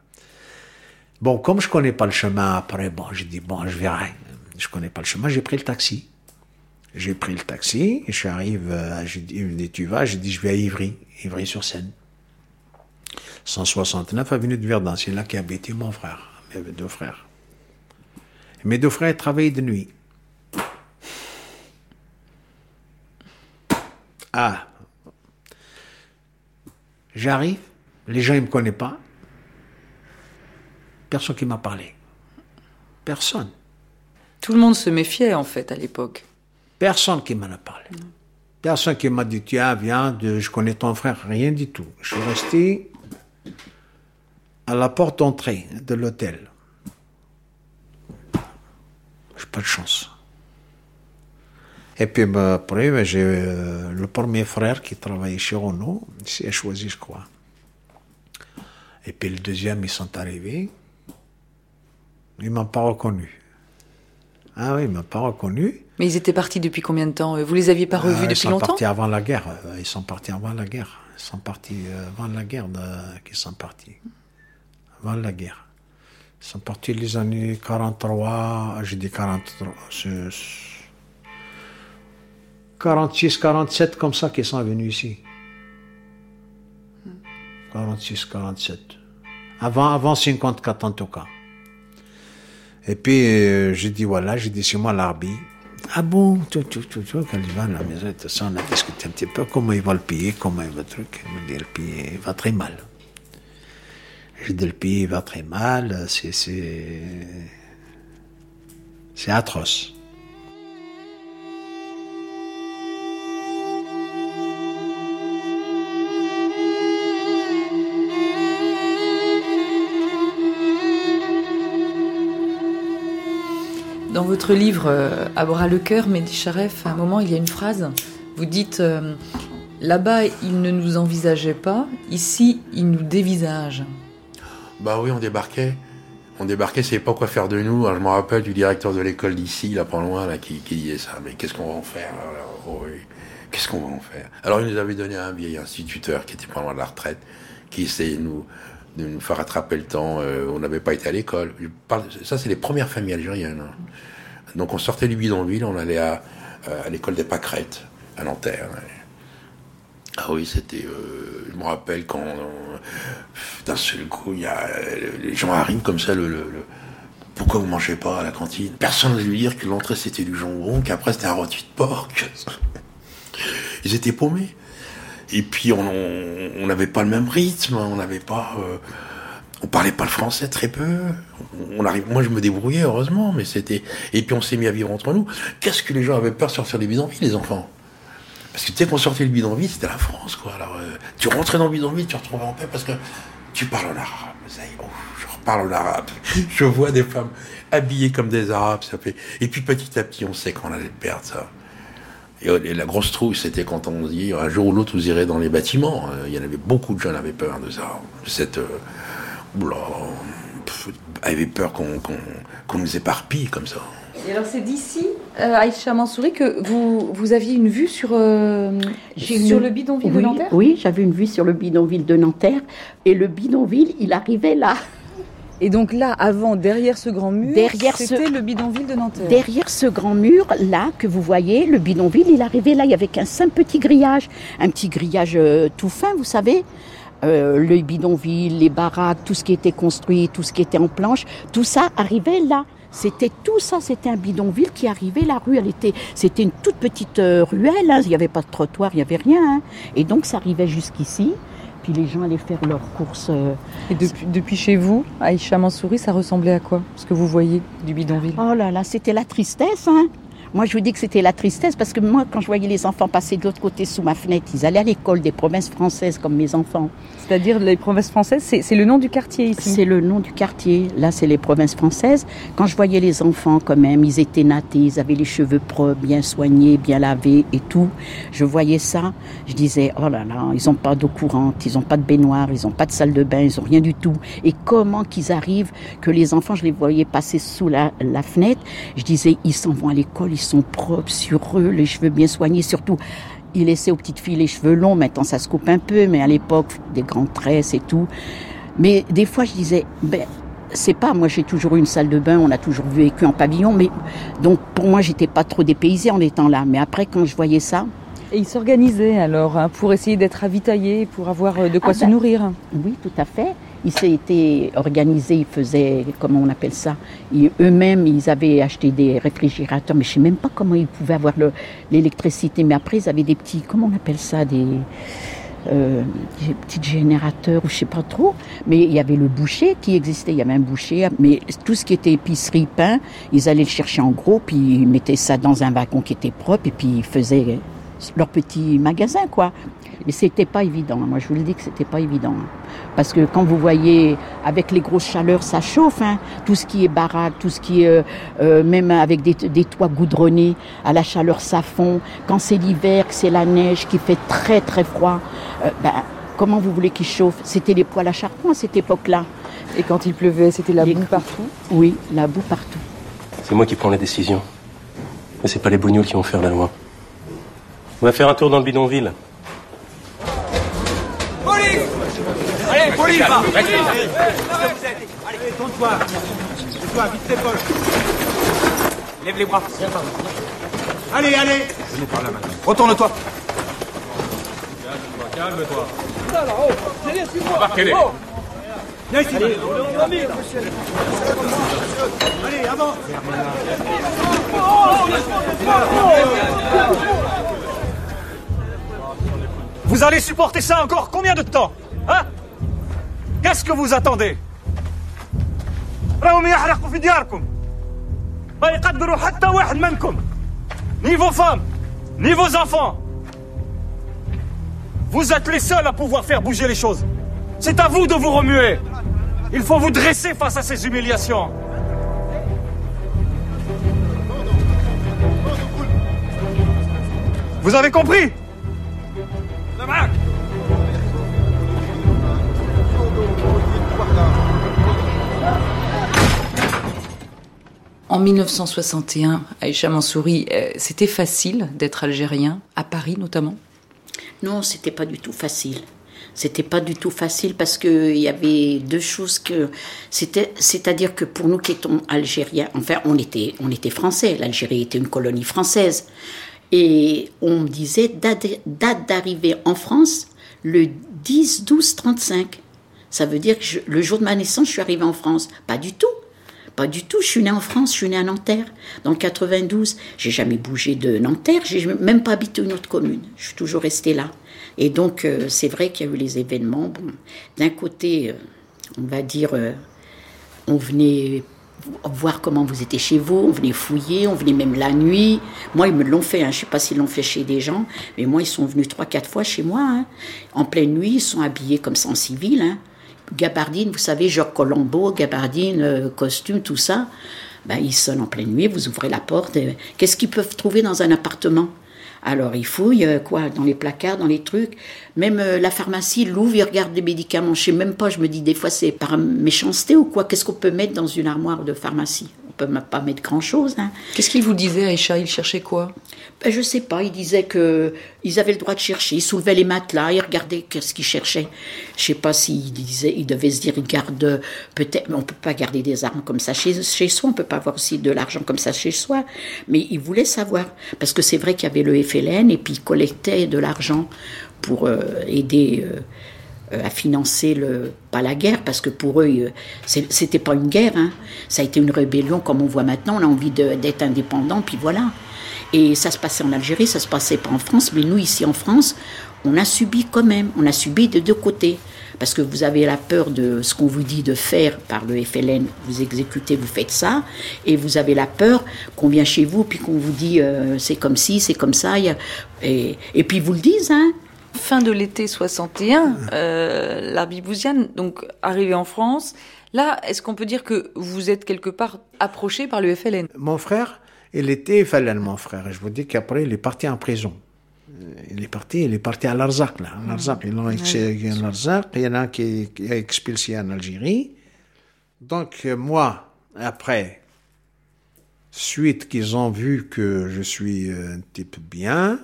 Bon, comme je connais pas le chemin après, bon, j'ai dit, bon, je verrai. Je connais pas le chemin, j'ai pris le taxi. J'ai pris le taxi, et euh, j'ai dit, il me dit, tu vas, j'ai dit, je vais à Ivry, Ivry-sur-Seine. 169 avenue de Verdun, c'est là qu'habitait mon frère, mes deux frères. Mes deux frères travaillaient de nuit. Ah. J'arrive, les gens ne me connaissent pas. Personne qui m'a parlé. Personne. Tout le monde se méfiait en fait à l'époque. Personne qui m'en a parlé. Personne qui m'a dit, tiens, viens, je connais ton frère. Rien du tout. Je suis resté à la porte d'entrée de l'hôtel. J'ai pas de chance. Et puis bah, après, bah, j'ai euh, le premier frère qui travaillait chez Renault, il s'est choisi, je crois. Et puis le deuxième, ils sont arrivés. Ils m'ont pas reconnu. Ah oui, ils m'ont pas reconnu. Mais ils étaient partis depuis combien de temps? Vous les aviez pas revus Euh, depuis Ils longtemps? sont partis avant la guerre. Euh, Ils sont partis avant la guerre. Ils sont partis euh, avant la guerre de- qu'ils sont partis. Avant la guerre. Ils sont partis les années 43, j'ai dit 43, c'est- 46, 47, comme ça qu'ils sont venus ici. 46, 47. Avant, avant 54 en tout cas. Et puis, euh, j'ai dit, voilà, j'ai dit, c'est moi l'arbitre. Ah bon, tout, tout, tout, tout, quand il va à la maison, tout ça, on a discuté un petit peu comment il va le payer, comment il va le truc. Il me dit, le payer, il va très mal. Le il va très mal, c'est, atroce. Dans votre livre euh, À bras le cœur, Mehdi Charef, à un moment, il y a une phrase. Vous dites euh, Là-bas, ils ne nous envisageaient pas. Ici, ils nous dévisagent. Bah oui, on débarquait. On débarquait, c'est pas quoi faire de nous. Je me rappelle du directeur de l'école d'ici, là, pas loin, là, qui, qui disait ça. Mais qu'est-ce qu'on va en faire Oh oui. Qu'est-ce qu'on va en faire? Alors, il nous avait donné un vieil instituteur qui était pas loin de la retraite, qui essayait de nous, de nous faire rattraper le temps. Euh, on n'avait pas été à l'école. Ça, c'est les premières familles algériennes. hein. Donc, on sortait du bidonville, on allait à, euh, à l'école des Pâquerettes, à Nanterre. Ah oui, c'était. euh, je me rappelle quand euh, d'un seul coup, il y a euh, les gens arrivent comme ça. Le, pourquoi vous mangez pas à la cantine? Personne ne lui dire que l'entrée c'était du jambon, qu'après c'était un rôti de porc. Ils étaient paumés. Et puis on n'avait pas le même rythme, on n'avait pas. euh, on parlait pas le français très peu. Moi je me débrouillais heureusement, mais c'était. Et puis on s'est mis à vivre entre nous. Qu'est-ce que les gens avaient peur de sortir des bidonvilles, les enfants? Parce que tu sais qu'on sortait le bidonville, c'était la France, quoi. Alors, euh, tu rentrais dans le bidonville, tu retrouvais en paix parce que tu parles en arabe. Ça y est, oh, je reparle en arabe. je vois des femmes habillées comme des arabes, ça fait. Et puis petit à petit, on sait qu'on allait perdre ça. Et, et la grosse trouille, c'était quand on dit un jour ou l'autre, vous irez dans les bâtiments. Euh, Il y en avait beaucoup de jeunes avaient peur de ça, cette. euh, oula, avaient peur qu'on nous éparpille comme ça. Et alors, c'est d'ici, euh, Aïcha Mansouri, que vous, vous aviez une vue sur, euh, sur une- le bidonville de oui, Nanterre Oui, j'avais une vue sur le bidonville de Nanterre. Et le bidonville, il arrivait là. Et donc là, avant, derrière ce grand mur, Derrière ce- c'était le bidonville de Nanterre. Derrière ce grand mur, là, que vous voyez, le bidonville, il arrivait là. Il y avait qu'un simple petit grillage. Un petit grillage euh, tout fin, vous savez. Euh, le bidonville, les baraques, tout ce qui était construit, tout ce qui était en planche, tout ça arrivait là. C'était tout ça, c'était un bidonville qui arrivait. La rue, elle était, c'était une toute petite euh, ruelle. hein. Il n'y avait pas de trottoir, il n'y avait rien. hein. Et donc, ça arrivait jusqu'ici. Puis les gens allaient faire leurs courses. euh, Et depuis, depuis chez vous, Aïcha Mansouri, ça ressemblait à quoi Ce que vous voyez du bidonville? Oh là là, c'était la tristesse. Hein. Moi, je vous dis que c'était la tristesse parce que moi, quand je voyais les enfants passer de l'autre côté sous ma fenêtre, ils allaient à l'école des provinces françaises comme mes enfants. C'est-à-dire les provinces françaises, c'est le nom du quartier ici C'est le nom du quartier. Là, c'est les provinces françaises. Quand je voyais les enfants, quand même, ils étaient nattés, ils avaient les cheveux propres, bien soignés, bien lavés et tout. Je voyais ça, je disais, oh là là, ils n'ont pas d'eau courante, ils n'ont pas de baignoire, ils n'ont pas de salle de bain, ils n'ont rien du tout. Et comment qu'ils arrivent que les enfants, je les voyais passer sous la, la fenêtre, je disais, ils s'en vont à l'école, sont propres sur eux, les cheveux bien soignés, surtout il laissait aux petites filles les cheveux longs, maintenant ça se coupe un peu, mais à l'époque, des grandes tresses et tout. Mais des fois, je disais, ben, c'est pas, moi j'ai toujours eu une salle de bain, on a toujours vécu en pavillon, mais donc pour moi, j'étais pas trop dépaysée en étant là. Mais après, quand je voyais ça. Et ils s'organisaient alors hein, pour essayer d'être ravitaillés, pour avoir euh, de quoi Ah se ben, nourrir. Oui, tout à fait. Ils s'étaient organisés, ils faisaient, comment on appelle ça Eux-mêmes, ils avaient acheté des réfrigérateurs, mais je sais même pas comment ils pouvaient avoir le- l'électricité. Mais après, ils avaient des petits, comment on appelle ça Des, euh, petits générateurs, ou je sais pas trop. Mais il y avait le boucher qui existait, il y avait un boucher, mais tout ce qui était épicerie, pain, ils allaient le chercher en gros, puis ils mettaient ça dans un wagon qui était propre, et puis ils faisaient leur petit magasin, quoi. Mais c'était pas évident. Moi, je vous le dis que c'était pas évident. Parce que quand vous voyez, avec les grosses chaleurs, ça chauffe. Hein. Tout ce qui est baraque, tout ce qui est, euh, euh, même avec des, des toits goudronnés, à la chaleur, ça fond. Quand c'est l'hiver, que c'est la neige, qui fait très très froid, euh, ben, comment vous voulez qu'il chauffe? C'était les poêles à charbon à cette époque-là. Et quand il pleuvait, c'était la boue partout? Oui, la boue partout. C'est moi qui prends les décisions. Mais c'est pas les bougnoules qui vont faire la loi. On va faire un tour dans le bidonville. Police Allez, police va Allez, Allez, tourne-toi Tourne-toi, vite tes poches Lève les bras Allez, allez Venez par là maintenant. Retourne-toi Calme-toi. Embarquez-les Viens ici Allez, avant vous allez supporter ça encore combien de temps Hein? Qu'est-ce que vous attendez? Ni vos femmes, ni vos enfants. Vous êtes les seuls à pouvoir faire bouger les choses. C'est à vous de vous remuer. Il faut vous dresser face à ces humiliations. Vous avez compris? En 1961, Aïcha Mansouri, euh, c'était facile d'être algérien, à Paris notamment? Non, c'était pas du tout facile. C'était pas du tout facile parce que il y avait deux choses que c'était, c'est-à-dire que pour nous qui étions algériens, enfin on était, on était français. L'Algérie était une colonie française et on me disait date, d'arrivée en France le 10 12 35. Ça veut dire que le jour de ma naissance, je suis arrivée en France. Pas du tout. Du tout. Je suis née en France, je suis née à Nanterre, dans le 92. J'ai jamais bougé de Nanterre, j'ai même pas habité une autre commune. Je suis toujours restée là. Et donc, euh, c'est vrai qu'il y a eu les événements. Bon, d'un côté, euh, on va dire, euh, on venait voir comment vous étiez chez vous, on venait fouiller, on venait même la nuit. Moi, ils me l'ont fait, hein. je sais pas s'ils l'ont fait chez des gens, mais moi, ils sont venus trois, quatre fois chez moi. hein. En pleine nuit, ils sont habillés comme ça en civil. hein. Gabardine, vous savez, genre Colombo, gabardine, euh, costume, tout ça. Ben, ils sonnent en pleine nuit, vous ouvrez la porte. Qu'est-ce qu'ils peuvent trouver dans un appartement? Alors ils fouillent, euh, quoi, dans les placards, dans les trucs. Même euh, la pharmacie, ils l'ouvrent, ils regardent les médicaments. Je sais même pas, je me dis des fois c'est par méchanceté ou quoi? Qu'est-ce qu'on peut mettre dans une armoire de pharmacie? On peut pas mettre grand-chose. Hein. Qu'est-ce qu'il vous disait, Aïcha? Il cherchait quoi? Ben, je sais pas, ils disaient que ils avaient le droit de chercher. Ils soulevaient les matelas, ils regardaient qu'est-ce qu'ils cherchaient. Je sais pas s'ils disaient, ils devaient se dire, ils gardent peut-être, on peut pas garder des armes comme ça chez, chez soi, on peut pas avoir aussi de l'argent comme ça chez soi. Mais ils voulaient savoir, parce que c'est vrai qu'il y avait le FLN et puis ils collectaient de l'argent pour euh, aider. euh, à financer le pas la guerre parce que pour eux euh, c'était pas une guerre hein. ça a été une rébellion comme on voit maintenant on a envie d'être indépendant puis voilà et ça se passait en Algérie ça se passait pas en France mais nous ici en France on a subi quand même on a subi de deux côtés. Parce que vous avez la peur de ce qu'on vous dit de faire par le FLN, vous exécutez, vous faites ça, et vous avez la peur qu'on vient chez vous, puis qu'on vous dit euh, c'est comme ci, c'est comme ça, et, et puis vous le disent, hein. Fin de l'été 61, euh, l'Arbibousiane, donc arrivé en France, là, est-ce qu'on peut dire que vous êtes quelque part approché par le FLN Mon frère, il était FLN, mon frère, et je vous dis qu'après, il est parti en prison il est parti, il est parti à Larzac, là. Larzac, ils l'ont expulsé à Larzac. Il y en a un qui, expulsé en Algérie. Donc, moi, après, suite qu'ils ont vu que je suis un type bien,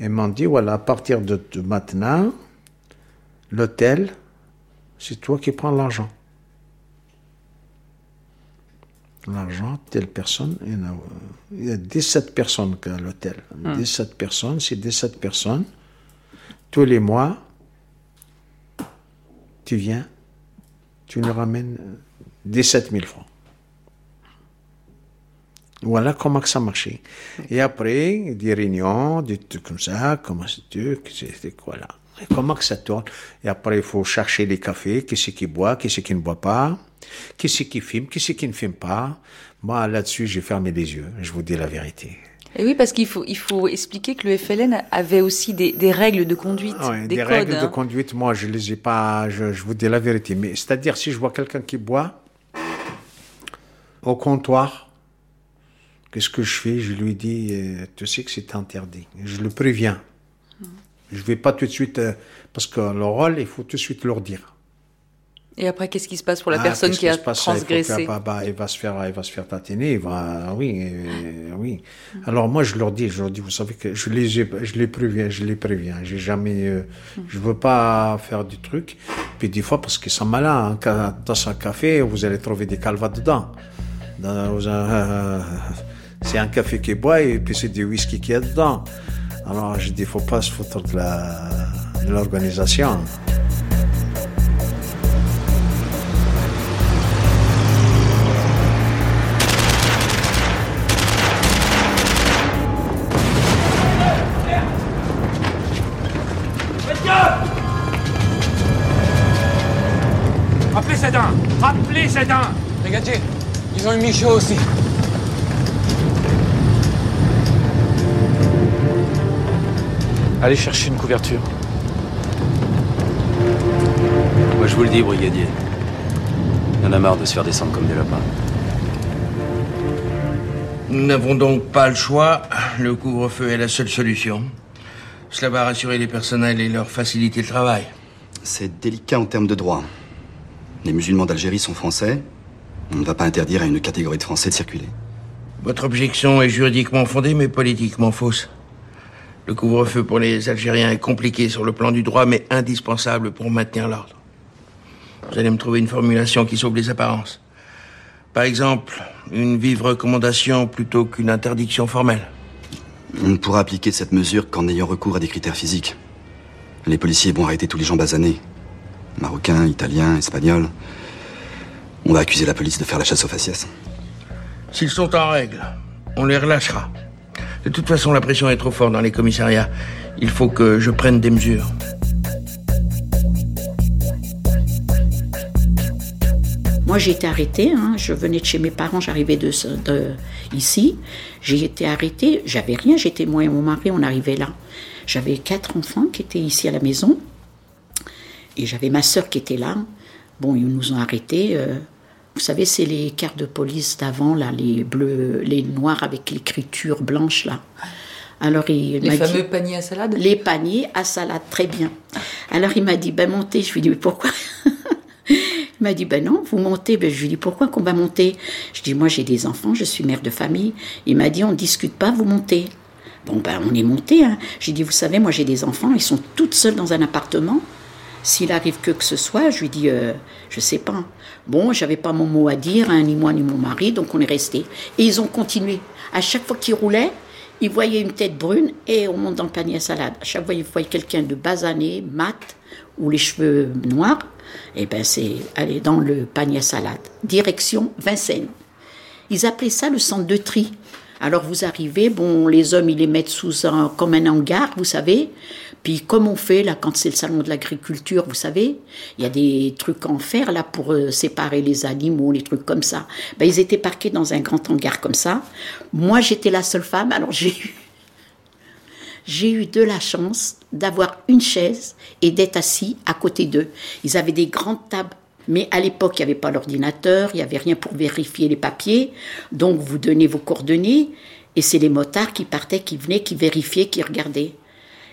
ils m'ont dit, voilà, à partir de maintenant, l'hôtel, c'est toi qui prends l'argent. L'argent, telle personne. Il y a, 17 personnes à l'hôtel. 17 personnes, c'est 17 personnes. Tous les mois, tu viens, tu nous ramènes 17 000 francs. Voilà comment ça marchait. Et après, des réunions, des trucs comme ça, comment c'est quoi là Comment que ça tourne Et après, il faut chercher les cafés, qui c'est qui boit, qui c'est qui ne boit pas, qui c'est qui filme, qui c'est qui ne filme pas? Moi, là-dessus, j'ai fermé les yeux, je vous dis la vérité. Et oui, parce qu'il faut, il faut expliquer que le FLN avait aussi des, des règles de conduite, des, des règles de conduite, moi, je les ai pas, je, je vous dis la vérité. Mais c'est-à-dire, si je vois quelqu'un qui boit au comptoir, qu'est-ce que je fais? Je lui dis, euh, tu sais que c'est interdit. Je le préviens. Je vais pas tout de suite, euh, parce que le rôle, il faut tout de suite leur dire. Et après, qu'est-ce qui se passe pour la personne qui a transgressé il, bah, il va se faire, il va se faire tatiner. Il va, oui, euh, oui. Alors moi, je leur dis, je leur dis, vous savez que je les, je les préviens, je les préviens. J'ai jamais, euh, je veux pas faire du truc. Puis des fois, parce qu'ils sont malins, hein, dans un café, vous allez trouver des calvas dedans. Dans, c'est un café qui boit et puis c'est du whisky qui est dedans. Alors je dis, faut pas se foutre de l'organisation. Ils ont eu Michaud aussi. Allez chercher une couverture. Moi, je vous le dis, brigadier. Il y en a marre de se faire descendre comme des lapins. Nous n'avons donc pas le choix. Le couvre-feu est la seule solution. Cela va rassurer les personnels et leur faciliter le travail. C'est délicat en termes de droit. Les musulmans d'Algérie sont français. On ne va pas interdire à une catégorie de Français de circuler. Votre objection est juridiquement fondée, mais politiquement fausse. Le couvre-feu pour les Algériens est compliqué sur le plan du droit, mais indispensable pour maintenir l'ordre. Vous allez me trouver une formulation qui sauve les apparences. Par exemple, une vive recommandation plutôt qu'une interdiction formelle. On ne pourra appliquer cette mesure qu'en ayant recours à des critères physiques. Les policiers vont arrêter tous les gens basanés. Marocains, Italiens, Espagnols. On va accuser la police de faire la chasse aux faciès. S'ils sont en règle, on les relâchera. De toute façon, la pression est trop forte dans les commissariats. Il faut que je prenne des mesures. Moi, j'ai été arrêtée. Hein. Je venais de chez mes parents, j'arrivais de, de, ici. J'ai été arrêtée. J'avais rien. J'étais moi et mon mari, on arrivait là. J'avais quatre enfants qui étaient ici à la maison. Et j'avais ma sœur qui était là. Bon, ils nous ont arrêtés. Euh, vous savez, c'est les cartes de police d'avant, là, les bleus, les noirs avec l'écriture blanche, là. Alors il les fameux paniers à salade? Les paniers à salade, très bien. Alors il m'a dit, ben montez. Je lui ai dit, mais pourquoi Il m'a dit, ben non, vous montez. Ben, je lui ai dit, pourquoi qu'on va monter? Je dis, moi j'ai des enfants, je suis mère de famille. Il m'a dit, on ne discute pas, vous montez. Bon, ben on est monté. Hein. J'ai dit, vous savez, moi j'ai des enfants, ils sont toutes seules dans un appartement. S'il arrive que ce soit, je lui dis, euh, je sais pas. Bon, j'avais pas mon mot à dire, hein, ni moi ni mon mari, donc on est resté. Et ils ont continué. À chaque fois qu'ils roulaient, ils voyaient une tête brune et on monte dans le panier à salade. À chaque fois ils voyaient quelqu'un de basané, mat, ou les cheveux noirs, et eh ben c'est aller dans le panier à salade. Direction Vincennes. Ils appelaient ça le centre de tri. Alors vous arrivez, bon, les hommes, ils les mettent sous un, comme un hangar, vous savez. Puis comme on fait là quand c'est le salon de l'agriculture, vous savez, il y a des trucs en fer là pour euh, séparer les animaux, les trucs comme ça. Ben, ils étaient parqués dans un grand hangar comme ça. Moi j'étais la seule femme, alors j'ai eu j'ai eu de la chance d'avoir une chaise et d'être assis à côté d'eux. Ils avaient des grandes tables. Mais à l'époque, il n'y avait pas l'ordinateur, il n'y avait rien pour vérifier les papiers. Donc, vous donnez vos coordonnées et c'est les motards qui partaient, qui venaient, qui vérifiaient, qui regardaient.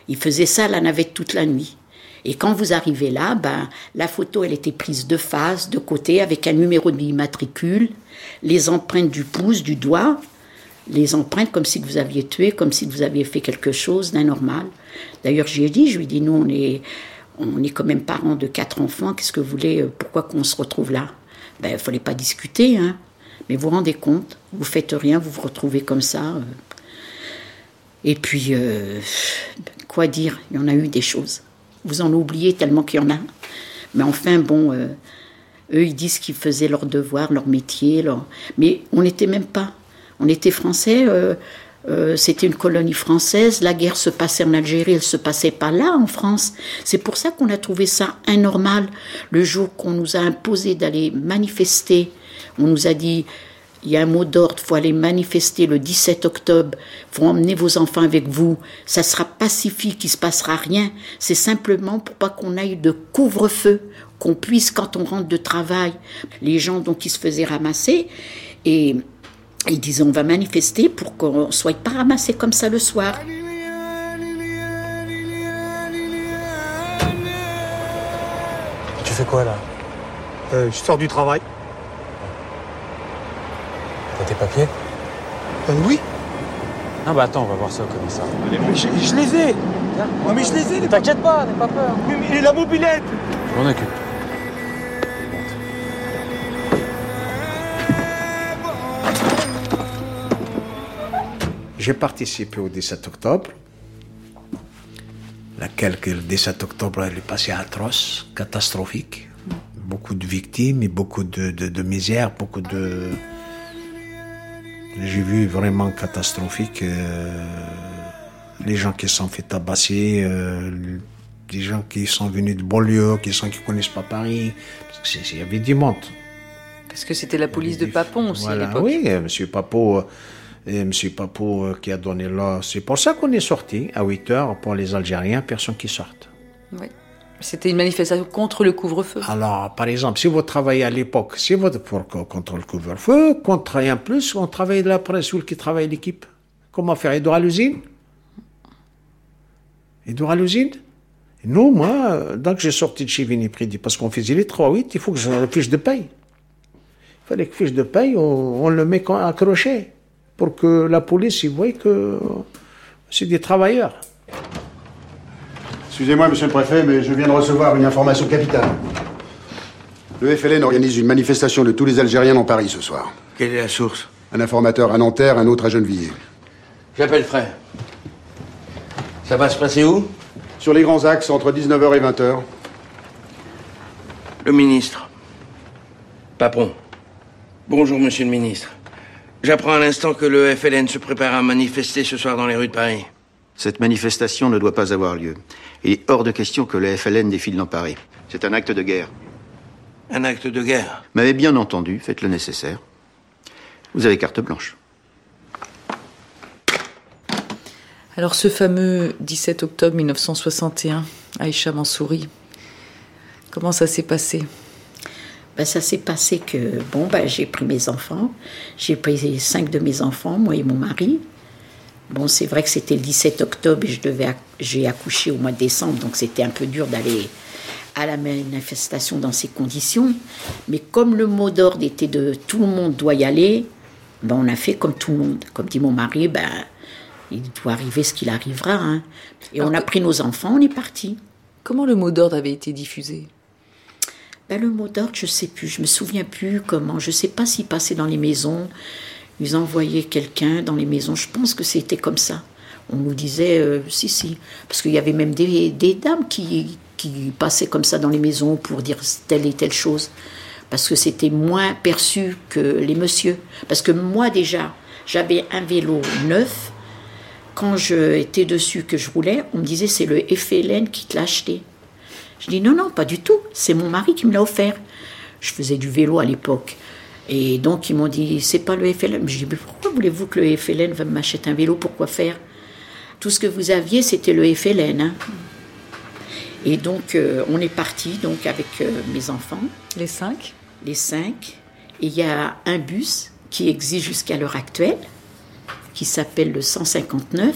Ils faisaient ça la navette toute la nuit. Et quand vous arrivez là, ben, la photo, elle était prise de face, de côté, avec un numéro de matricule, les empreintes du pouce, du doigt, les empreintes comme si vous aviez tué, comme si vous aviez fait quelque chose d'anormal. D'ailleurs, j'y ai dit, je lui ai dit, nous, on est, on est quand même parents de quatre enfants, qu'est-ce que vous voulez, euh, pourquoi qu'on se retrouve là? Ben, il ne fallait pas discuter, hein. Mais vous vous rendez compte, vous faites rien, vous vous retrouvez comme ça. Euh. Et puis, euh, quoi dire, il y en a eu des choses. Vous en oubliez tellement qu'il y en a. Mais enfin, bon, eux, ils disent qu'ils faisaient leur devoir, leur métier, leur... mais on n'était même pas. On était français, euh, c'était une colonie française, la guerre se passait en Algérie, elle se passait pas là en France. C'est pour ça qu'on a trouvé ça anormal le jour qu'on nous a imposé d'aller manifester. On nous a dit il y a un mot d'ordre, faut aller manifester le 17 octobre, faut emmener vos enfants avec vous, ça sera pacifique, il se passera rien. C'est simplement pour pas qu'on aille de couvre-feu, qu'on puisse quand on rentre de travail, les gens donc qui se faisaient ramasser et ils disaient on va manifester pour qu'on ne soit pas ramassé comme ça le soir. Tu fais quoi là? Euh, Je sors du travail. T'as tes papiers? Euh, Oui. Non bah attends, on va voir ça au commissariat. Je, je les ai Non mais je les ai T'inquiète pas, n'aie pas peur Mais, mais la mobilette? Je m'en occupe. J'ai participé au 17 octobre, laquelle que le 17 octobre elle est passée atroce, catastrophique. Beaucoup de victimes et beaucoup de, de, misère, beaucoup de... J'ai vu vraiment catastrophique euh, les gens qui se sont fait tabasser, euh, les gens qui sont venus de banlieue, qui sont qui connaissent pas Paris. Il y avait du monde. Parce que c'était la police de Papon aussi voilà, à l'époque. Oui, M. Papot et M. Papot euh, qui a donné là. C'est pour ça qu'on est sorti à 8 heures pour les Algériens, personne qui sorte. Oui. C'était une manifestation contre le couvre-feu. Alors, par exemple, si vous travaillez à l'époque, si vous pour contre le couvre-feu, contre rien plus, on travaille de la presse ou qui travaille l'équipe. Comment faire doit à l'usine doit à l'usine Nous, moi, dès que j'ai sorti de chez Vinipridi, parce qu'on faisait les 3-8, il faut que j'ai la fiche de paye. Il fallait que fiche de paye, on, on le met accroché pour que la police y voie que c'est des travailleurs. Excusez-moi, monsieur le préfet, mais je viens de recevoir une information capitale. Le FLN organise une manifestation de tous les Algériens dans Paris ce soir. Quelle est la source? Un informateur à Nanterre, un autre à Gennevilliers. J'appelle frère. Ça va se passer où? Sur les grands axes, entre 19h et 20h. Le ministre. Papon. Bonjour, monsieur le ministre. J'apprends à l'instant que le FLN se prépare à manifester ce soir dans les rues de Paris. Cette manifestation ne doit pas avoir lieu. Il est hors de question que le FLN défile dans Paris. C'est un acte de guerre. Un acte de guerre M'avez bien entendu, faites le nécessaire. Vous avez carte blanche. Alors ce fameux 17 octobre 1961, Aïcha Mansouri, comment ça s'est passé? Ben, ça s'est passé que, bon, ben, j'ai pris mes enfants, j'ai pris cinq de mes enfants, moi et mon mari. Bon, c'est vrai que c'était le 17 octobre et je devais, j'ai accouché au mois de décembre, donc c'était un peu dur d'aller à la manifestation dans ces conditions. Mais comme le mot d'ordre était de tout le monde doit y aller, ben, on a fait comme tout le monde. Comme dit mon mari, ben, il doit arriver ce qu'il arrivera. Hein. Et on a pris nos enfants, on est parti. Comment le mot d'ordre avait été diffusé? Ben, le mot d'ordre, je sais plus, je me souviens plus comment, je sais pas s'il passait dans les maisons, ils envoyaient quelqu'un dans les maisons, je pense que c'était comme ça. On nous disait, euh, si, si, parce qu'il y avait même des, dames qui, qui passaient comme ça dans les maisons pour dire telle et telle chose, parce que c'était moins perçu que les messieurs. Parce que moi déjà, J'avais un vélo neuf. Quand je étais dessus, que je roulais, on me disait c'est le FLN qui te l'a acheté. Je dis non, non, pas du tout. C'est mon mari qui me l'a offert. Je faisais du vélo à l'époque. Et donc ils m'ont dit c'est pas le FLN. Je dis mais pourquoi voulez-vous que le FLN m'achète un vélo? Pourquoi faire? Tout ce que vous aviez c'était le FLN. hein. Et donc euh, on est parti donc avec euh, mes enfants. Les cinq Les cinq. Et il y a un bus qui existe jusqu'à l'heure actuelle, qui s'appelle le 159.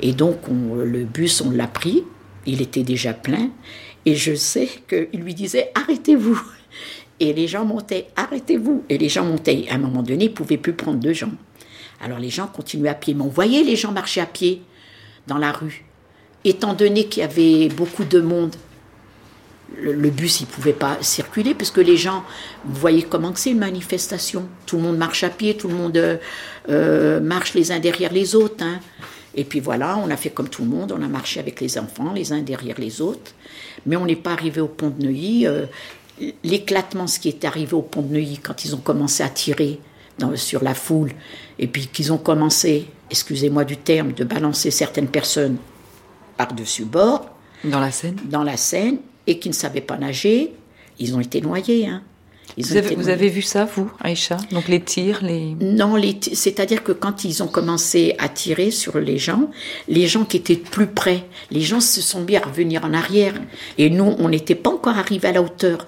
Et donc on- le bus on l'a pris. Il était déjà plein. Et je sais qu'il lui disait arrêtez-vous. Et les gens montaient, arrêtez-vous. Et les gens montaient. À un moment donné, ils ne pouvaient plus prendre deux gens. Alors les gens continuaient à pied. Mais on voyait les gens marcher à pied dans la rue. Étant donné qu'il y avait beaucoup de monde, le, bus, il ne pouvait pas circuler, parce que les gens, vous voyez comment c'est une manifestation. Tout le monde marche à pied, tout le monde euh, euh, marche les uns derrière les autres. hein. Et puis voilà, on a fait comme tout le monde, on a marché avec les enfants, les uns derrière les autres. Mais on n'est pas arrivé au pont de Neuilly. euh, L'éclatement, ce qui est arrivé au pont de Neuilly quand ils ont commencé à tirer dans- sur la foule, et puis qu'ils ont commencé, excusez-moi du terme, de balancer certaines personnes par-dessus bord. Dans la Seine? Dans la Seine, et qui ne savaient pas nager, ils ont été noyés. hein. Ils Vous avez, vous vu ça, vous, Aïcha? Donc les tirs, les... Non, les c'est-à-dire que quand ils ont commencé à tirer sur les gens, les gens qui étaient plus près, les gens se sont mis à revenir en arrière. Et nous, on n'était pas encore arrivés à la hauteur.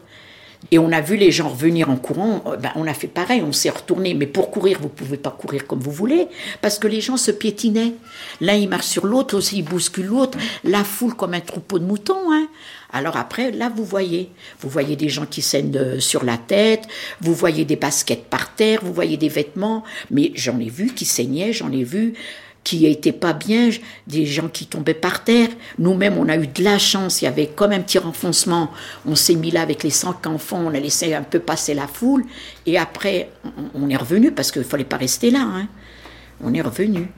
Et on a vu les gens revenir en courant, euh, ben, on a fait pareil, on s'est retourné. Mais pour courir, vous pouvez pas courir comme vous voulez, parce que les gens se piétinaient. L'un, il marche sur l'autre, aussi, il bouscule l'autre. La foule comme un troupeau de moutons. Hein. Alors après, là, vous voyez, vous voyez des gens qui saignent de- sur la tête, vous voyez des baskets par terre, vous voyez des vêtements, mais j'en ai vu qui saignaient, j'en ai vu qui étaient pas bien, des gens qui tombaient par terre. Nous-mêmes, on a eu de la chance, il y avait comme un petit renfoncement. On s'est mis là avec les cinq enfants, on a laissé un peu passer la foule, et après, on, on est revenu parce qu'il fallait pas rester là. hein. On est revenu.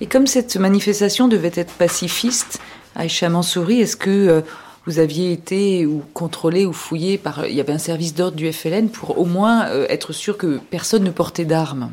Et comme cette manifestation devait être pacifiste, Aïcha Mansouri, est-ce que euh, vous aviez été ou contrôlé ou fouillé par... Il y avait un service d'ordre du FLN pour au moins euh, être sûr que personne ne portait d'armes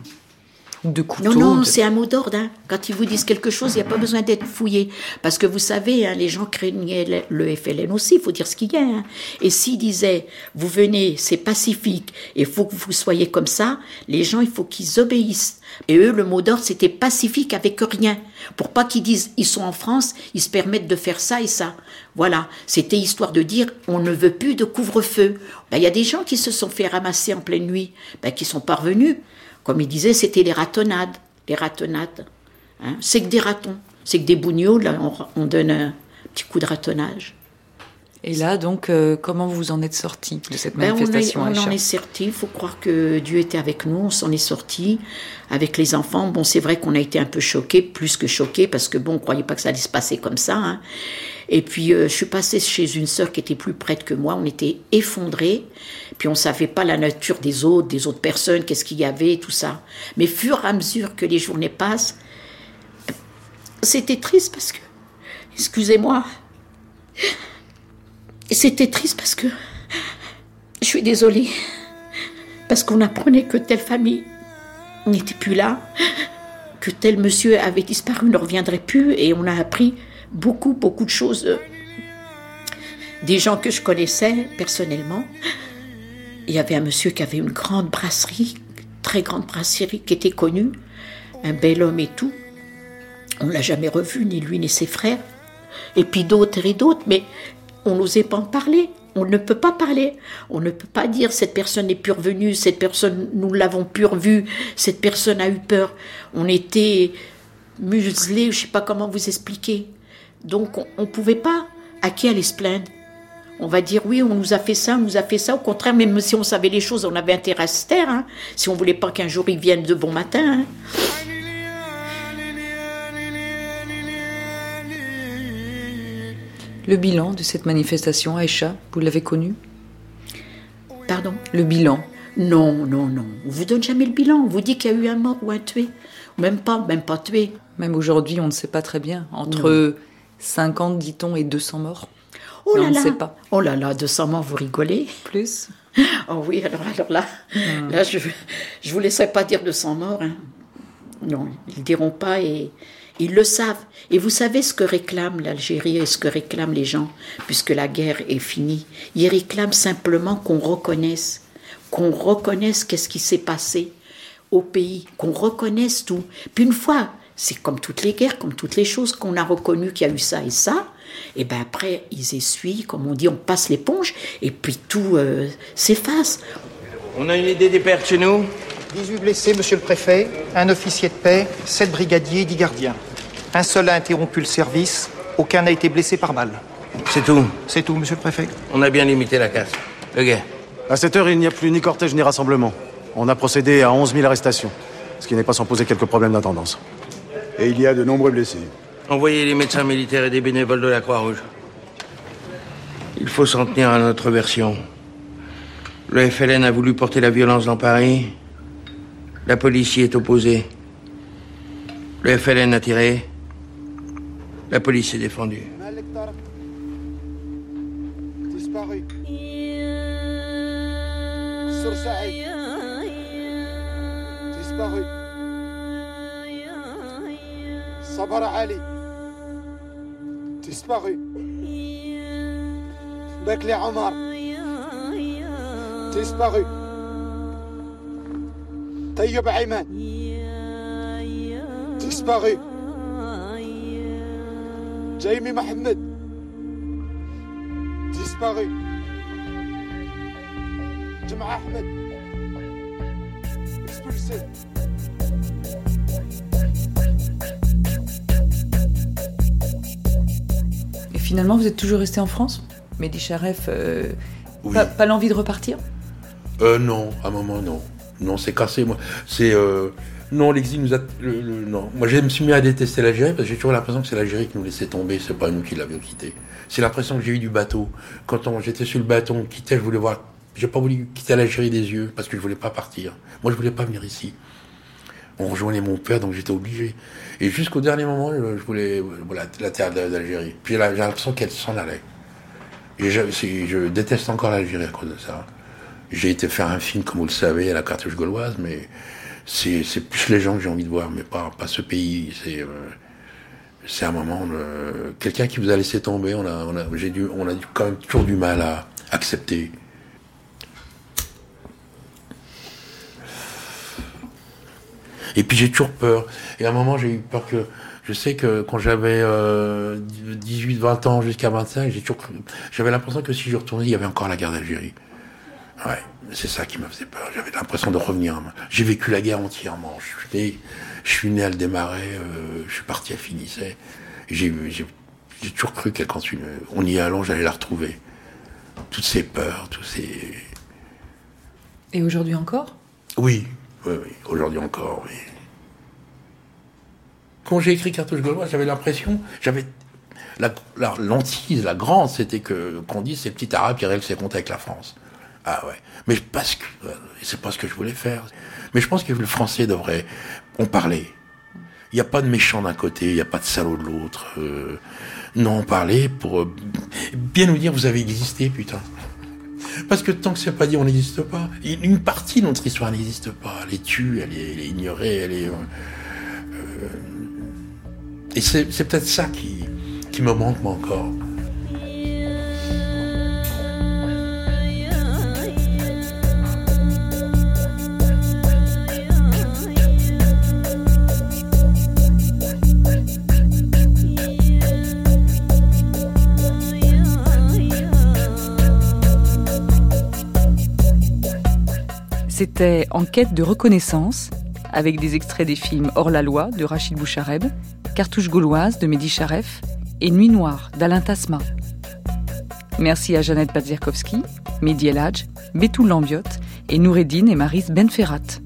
ou de couteaux Non, non, de- c'est un mot d'ordre. hein. Quand ils vous disent quelque chose, il n'y a pas besoin d'être fouillé. Parce que vous savez, hein, les gens craignaient le le FLN aussi, il faut dire ce qu'il y a. hein. Et s'ils disaient, vous venez, c'est pacifique, il faut que vous soyez comme ça, les gens, il faut qu'ils obéissent. Et eux, le mot d'ordre, c'était pacifique avec rien. Pour pas qu'ils disent, ils sont en France, ils se permettent de faire ça et ça. Voilà. C'était histoire de dire, on ne veut plus de couvre-feu. Ben, Il y a des gens qui se sont fait ramasser en pleine nuit, ben, qui sont parvenus. Comme il disait, c'était les ratonnades. Les ratonnades. Hein, c'est que des ratons. C'est que des bougnauds, là, on, on donne un petit coup de ratonnage. Et là, donc, euh, comment vous en êtes sorti de cette Ben, on, est- manifestation, on en Aïcha est sorti. Il faut croire que Dieu était avec nous. On s'en est sorti avec les enfants. Bon, c'est vrai qu'on a été un peu choqués, plus que choqués, parce que bon, on croyait pas que ça allait se passer comme ça. hein. Et puis, euh, je suis passée chez une sœur qui était plus près que moi. On était effondrés. Puis, on savait pas la nature des autres, des autres personnes, qu'est-ce qu'il y avait, tout ça. Mais fur et à mesure que les journées passent, c'était triste parce que, excusez-moi, c'était triste parce que je suis désolée. Parce qu'on apprenait que telle famille n'était plus là, que tel monsieur avait disparu, ne reviendrait plus, et on a appris beaucoup, beaucoup de choses. euh, Des gens que je connaissais personnellement. Il y avait un monsieur qui avait une grande brasserie, très grande brasserie, qui était connue, un bel homme et tout. On l'a jamais revu, ni lui ni ses frères. Et puis d'autres et d'autres, mais on n'osait pas en parler. On ne peut pas parler. On ne peut pas dire cette personne n'est plus revenue, cette personne, nous l'avons plus revue, cette personne a eu peur. On était muselés, je ne sais pas comment vous expliquer. Donc on ne pouvait pas à qui aller se plaindre? On va dire oui, on nous a fait ça, on nous a fait ça. Au contraire, même si on savait les choses, on avait intérêt à se taire. hein. Si on voulait pas qu'un jour ils viennent de bon matin. hein. Le bilan de cette manifestation, Aïcha, vous l'avez connu? Pardon? Le bilan Non, non, non. On vous donne jamais le bilan. On vous dit qu'il y a eu un mort ou un tué. Même pas, même pas tué. Même aujourd'hui, on ne sait pas très bien. Entre 50, dit-on, et 200 morts Oh là on ne là. sait pas. Oh là là, 200 morts, vous rigolez? Plus? Oh oui, alors, alors là, Hmm. là je je vous laisserai pas dire 200 morts. hein. Non, ils ne diront pas et ils le savent. Et vous savez ce que réclame l'Algérie et ce que réclament les gens, puisque la guerre est finie. Ils réclament simplement qu'on reconnaisse, qu'on reconnaisse qu'est-ce qui s'est passé au pays, qu'on reconnaisse tout. Puis une fois, c'est comme toutes les guerres, comme toutes les choses, qu'on a reconnu qu'il y a eu ça et ça, et ben après, ils essuient, comme on dit, on passe l'éponge, et puis tout euh, s'efface. On a une idée des pertes chez nous? 18 blessés, monsieur le préfet, un officier de paix, 7 brigadiers et 10 gardiens. Un seul a interrompu le service, aucun n'a été blessé par balle. C'est tout C'est tout, monsieur le préfet. On a bien limité la casse. Le gars. À cette heure, il n'y a plus ni cortège ni rassemblement. On a procédé à 11 000 arrestations, ce qui n'est pas sans poser quelques problèmes d'intendance. Et il y a de nombreux blessés. Envoyez les médecins militaires et des bénévoles de la Croix-Rouge. Il faut s'en tenir à notre version. Le FLN a voulu porter la violence dans Paris. La police y est opposée. Le FLN a tiré. La police s'est défendue. Disparu. Bekli Omar. Disparu. Tayyib Ayman. Disparu. Jamie Mohamed. Disparu. Jama Ahmed. Expulsé. Et finalement, vous êtes toujours resté en France Mehdi Charef, euh, pas, pas l'envie de repartir? Euh, non, à un moment, non. Non, c'est cassé, moi. C'est. euh, Non, l'exil nous a. le- le- non. Moi, je me suis mis à détester l'Algérie parce que j'ai toujours l'impression que c'est l'Algérie qui nous laissait tomber, c'est pas nous qui l'avions quitté. C'est l'impression que j'ai eu du bateau. Quand j'étais sur le bateau, on quittait, je voulais voir. J'ai pas voulu quitter l'Algérie des yeux parce que je voulais pas partir. Moi, je voulais pas venir ici. On rejoignait mon père, donc j'étais obligé. Et jusqu'au dernier moment, je voulais voilà, la terre d'Algérie. Puis j'ai l'impression qu'elle s'en allait. Et je, je déteste encore l'Algérie à cause de ça. J'ai été faire un film, comme vous le savez, à la cartouche gauloise, mais c'est plus les gens que j'ai envie de voir, mais pas, pas ce pays. C'est euh, un moment, quelqu'un qui vous a laissé tomber, on a, on a, dû, on a quand même toujours du mal à accepter. Et puis j'ai toujours peur. Et à un moment, j'ai eu peur que. Je sais que quand j'avais euh, 18-20 ans jusqu'à 25, j'ai toujours cru- j'avais l'impression que si je retournais, il y avait encore la guerre d'Algérie. Ouais, c'est ça qui me faisait peur. J'avais l'impression de revenir. J'ai vécu la guerre entièrement. Je suis né, je suis né à le démarrer, euh, je suis parti à Finissait. J'ai toujours cru qu'elle continue. On y allant, j'allais la retrouver. Toutes ces peurs, tous ces. Et aujourd'hui encore? Oui, oui, oui. Aujourd'hui encore, oui. Quand j'ai écrit Cartouche Gauloise, j'avais l'impression, j'avais la, la la grande, c'était que qu'on dise ces petits arabes qui règlent ses comptes avec la France. Ah ouais. Mais parce que euh, c'est pas ce que je voulais faire. Mais je pense que le français devrait en parler. Il n'y a pas de méchant d'un côté, il n'y a pas de salaud de l'autre. Euh, non, parler pour euh, bien nous dire vous avez existé, putain. Parce que tant que c'est pas dit, on n'existe pas. Une partie de notre histoire n'existe pas. Elle est tue, elle est, ignorée, elle est. euh, euh, et c'est peut-être ça qui, qui me manque moi encore. C'était En quête de reconnaissance, avec des extraits des films Hors la loi de Rachid Bouchareb, Cartouche gauloise de Mehdi Charef et Nuit noire d'Alain Tasma. Merci à Jeannette Bazirkowski, Mehdi El Hadj, Betoul Lambiotte et Noureddine et Maris Benferrat.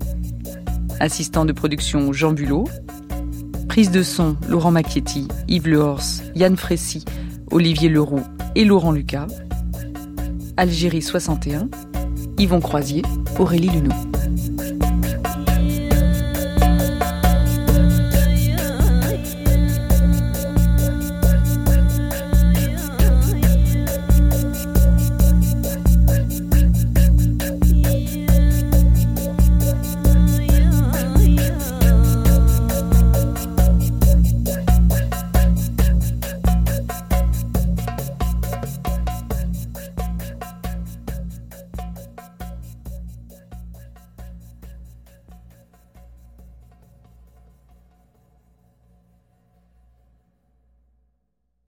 Assistant de production Jean Bulot. Prise de son Laurent Macchietti, Yves Lehors, Yann Frécy, Olivier Leroux et Laurent Lucas. Algérie 61, Yvon Croisier, Aurélie Luneau.